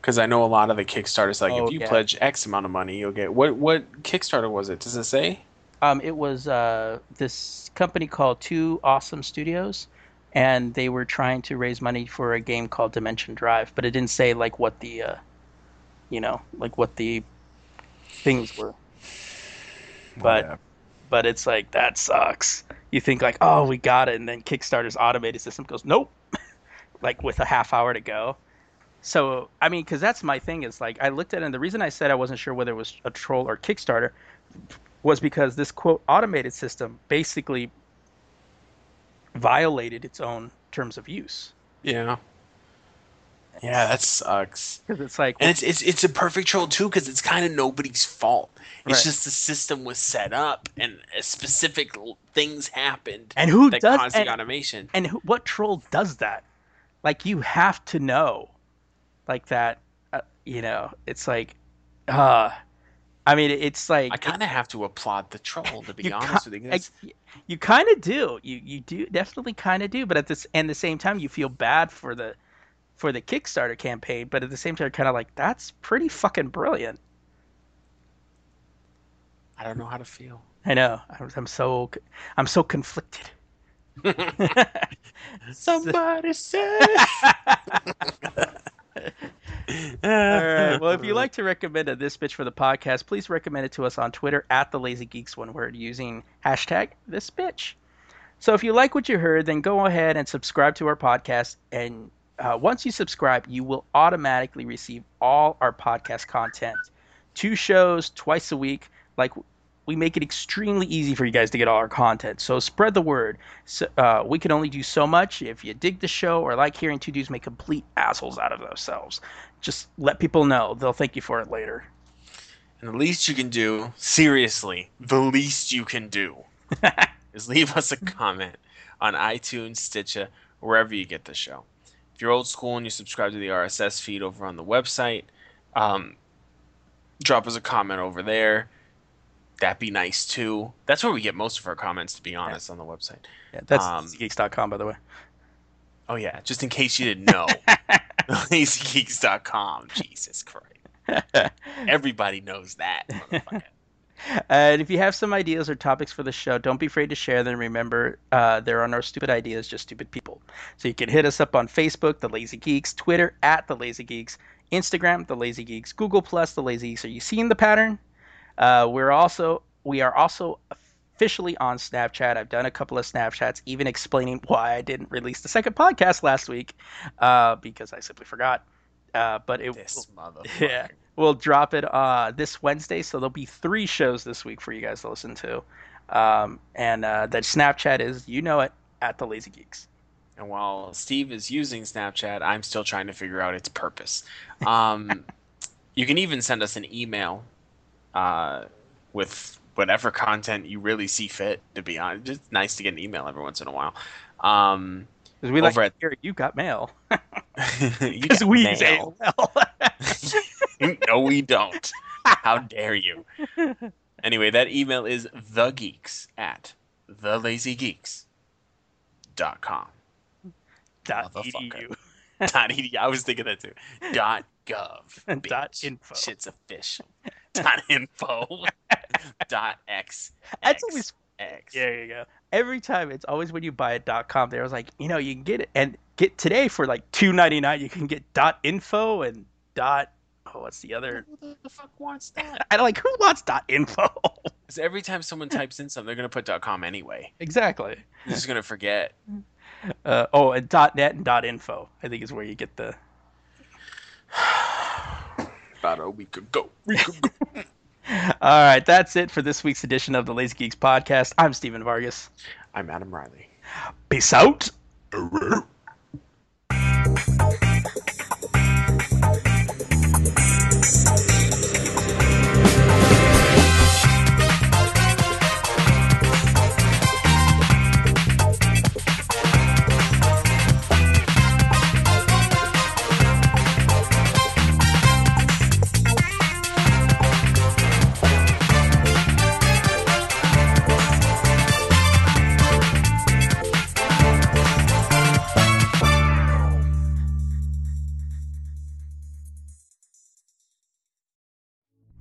Because I know a lot of the Kickstarters, like Oh, if you yeah. pledge X amount of money, you'll get what? What Kickstarter was it? Does it say? Um, it was uh, this company called Two Awesome Studios, and they were trying to raise money for a game called Dimension Drive, but it didn't say like what the, uh, you know, like what the things were. But Whatever. But it's like that sucks. You think like, oh, we got it, and then Kickstarter's automated system goes, nope, like with a half hour to go. So I mean, because that's my thing is like I looked at it, and the reason I said I wasn't sure whether it was a troll or Kickstarter was because this quote automated system basically violated its own terms of use. yeah. Yeah, that sucks. Because it's like, And it's it's it's a perfect troll too because it's kind of nobody's fault. It's Right. just the system was set up and specific things happened and who that does caused and, the automation. and who, what troll does that? Like you have to know, like that. Uh, you know, it's like, uh, I mean, it's like I kind of have to applaud the troll to be honest with you. y- you kind of do. You you do definitely kind of do, but at this and the same time, you feel bad for the for the Kickstarter campaign, but at the same time, kind of like that's pretty fucking brilliant. I don't know how to feel. I know. I'm, I'm so I'm so conflicted. Somebody say. All right. Well, if you'd like to recommend a this bitch for the podcast, please recommend it to us on Twitter at the Lazy Geeks one word using hashtag this bitch. So if you like what you heard, then go ahead and subscribe to our podcast. And uh, once you subscribe, you will automatically receive all our podcast content. Two shows twice a week. Like we make it extremely easy for you guys to get all our content. So spread the word. So, uh, we can only do so much. If you dig the show or like hearing two dudes make complete assholes out of themselves, just let people know. They'll thank you for it later. And the least you can do, seriously, the least you can do, is leave us a comment on iTunes, Stitcher, wherever you get the show. If you're old school and you subscribe to the RSS feed over on the website, um, drop us a comment over there. That'd be nice too. That's where we get most of our comments, to be honest, on the website. Yeah, that's Um, geeks.com, by the way. Oh yeah, just in case you didn't know, lazygeeks.com. Jesus Christ, everybody knows that. and if you have some ideas or topics for the show, don't be afraid to share them. Remember, uh, there are no stupid ideas, just stupid people. So you can hit us up on Facebook, The Lazy Geeks, Twitter, at The Lazy Geeks, Instagram, The Lazy Geeks, Google Plus, The Lazy Geeks. Are you seeing the pattern? Uh, we're also we are also officially on Snapchat. I've done a couple of Snapchats, even explaining why I didn't release the second podcast last week uh, because I simply forgot. Uh, but it this motherfucker. yeah. We'll drop it uh, this Wednesday, so there'll be three shows this week for you guys to listen to. Um, and uh, that Snapchat is, you know it, at the Lazy Geeks. And while Steve is using Snapchat, I'm still trying to figure out its purpose. Um, you can even send us an email uh, with whatever content you really see fit. To be honest, it's nice to get an email every once in a while. Um, Because we like at- hear you got mail. you Because we mail. no, we don't. How dare you? Anyway, that email is thegeeks at thelazygeeks.com. Dot edu. Dot edu. I was thinking that too. Dot gov. Dot info. Shit's official. Dot info. Dot x. That's always X. There you go. Every time, it's always when you buy a dot .com. There was like, you know, you can get it and get today for like two ninety nine. You can get dot .info and dot. Oh, what's the other? Who the fuck wants that? I don't like who wants dot .info. 'Cause every time someone types in something, they're gonna put dot .com anyway. exactly. They're just gonna forget. Uh, oh, and dot .net and dot .info. I think is where you get the. About a week ago. Week ago. All right, that's it for this week's edition of the Lazy Geeks podcast. I'm Stephen Vargas. I'm Adam Riley. Peace out.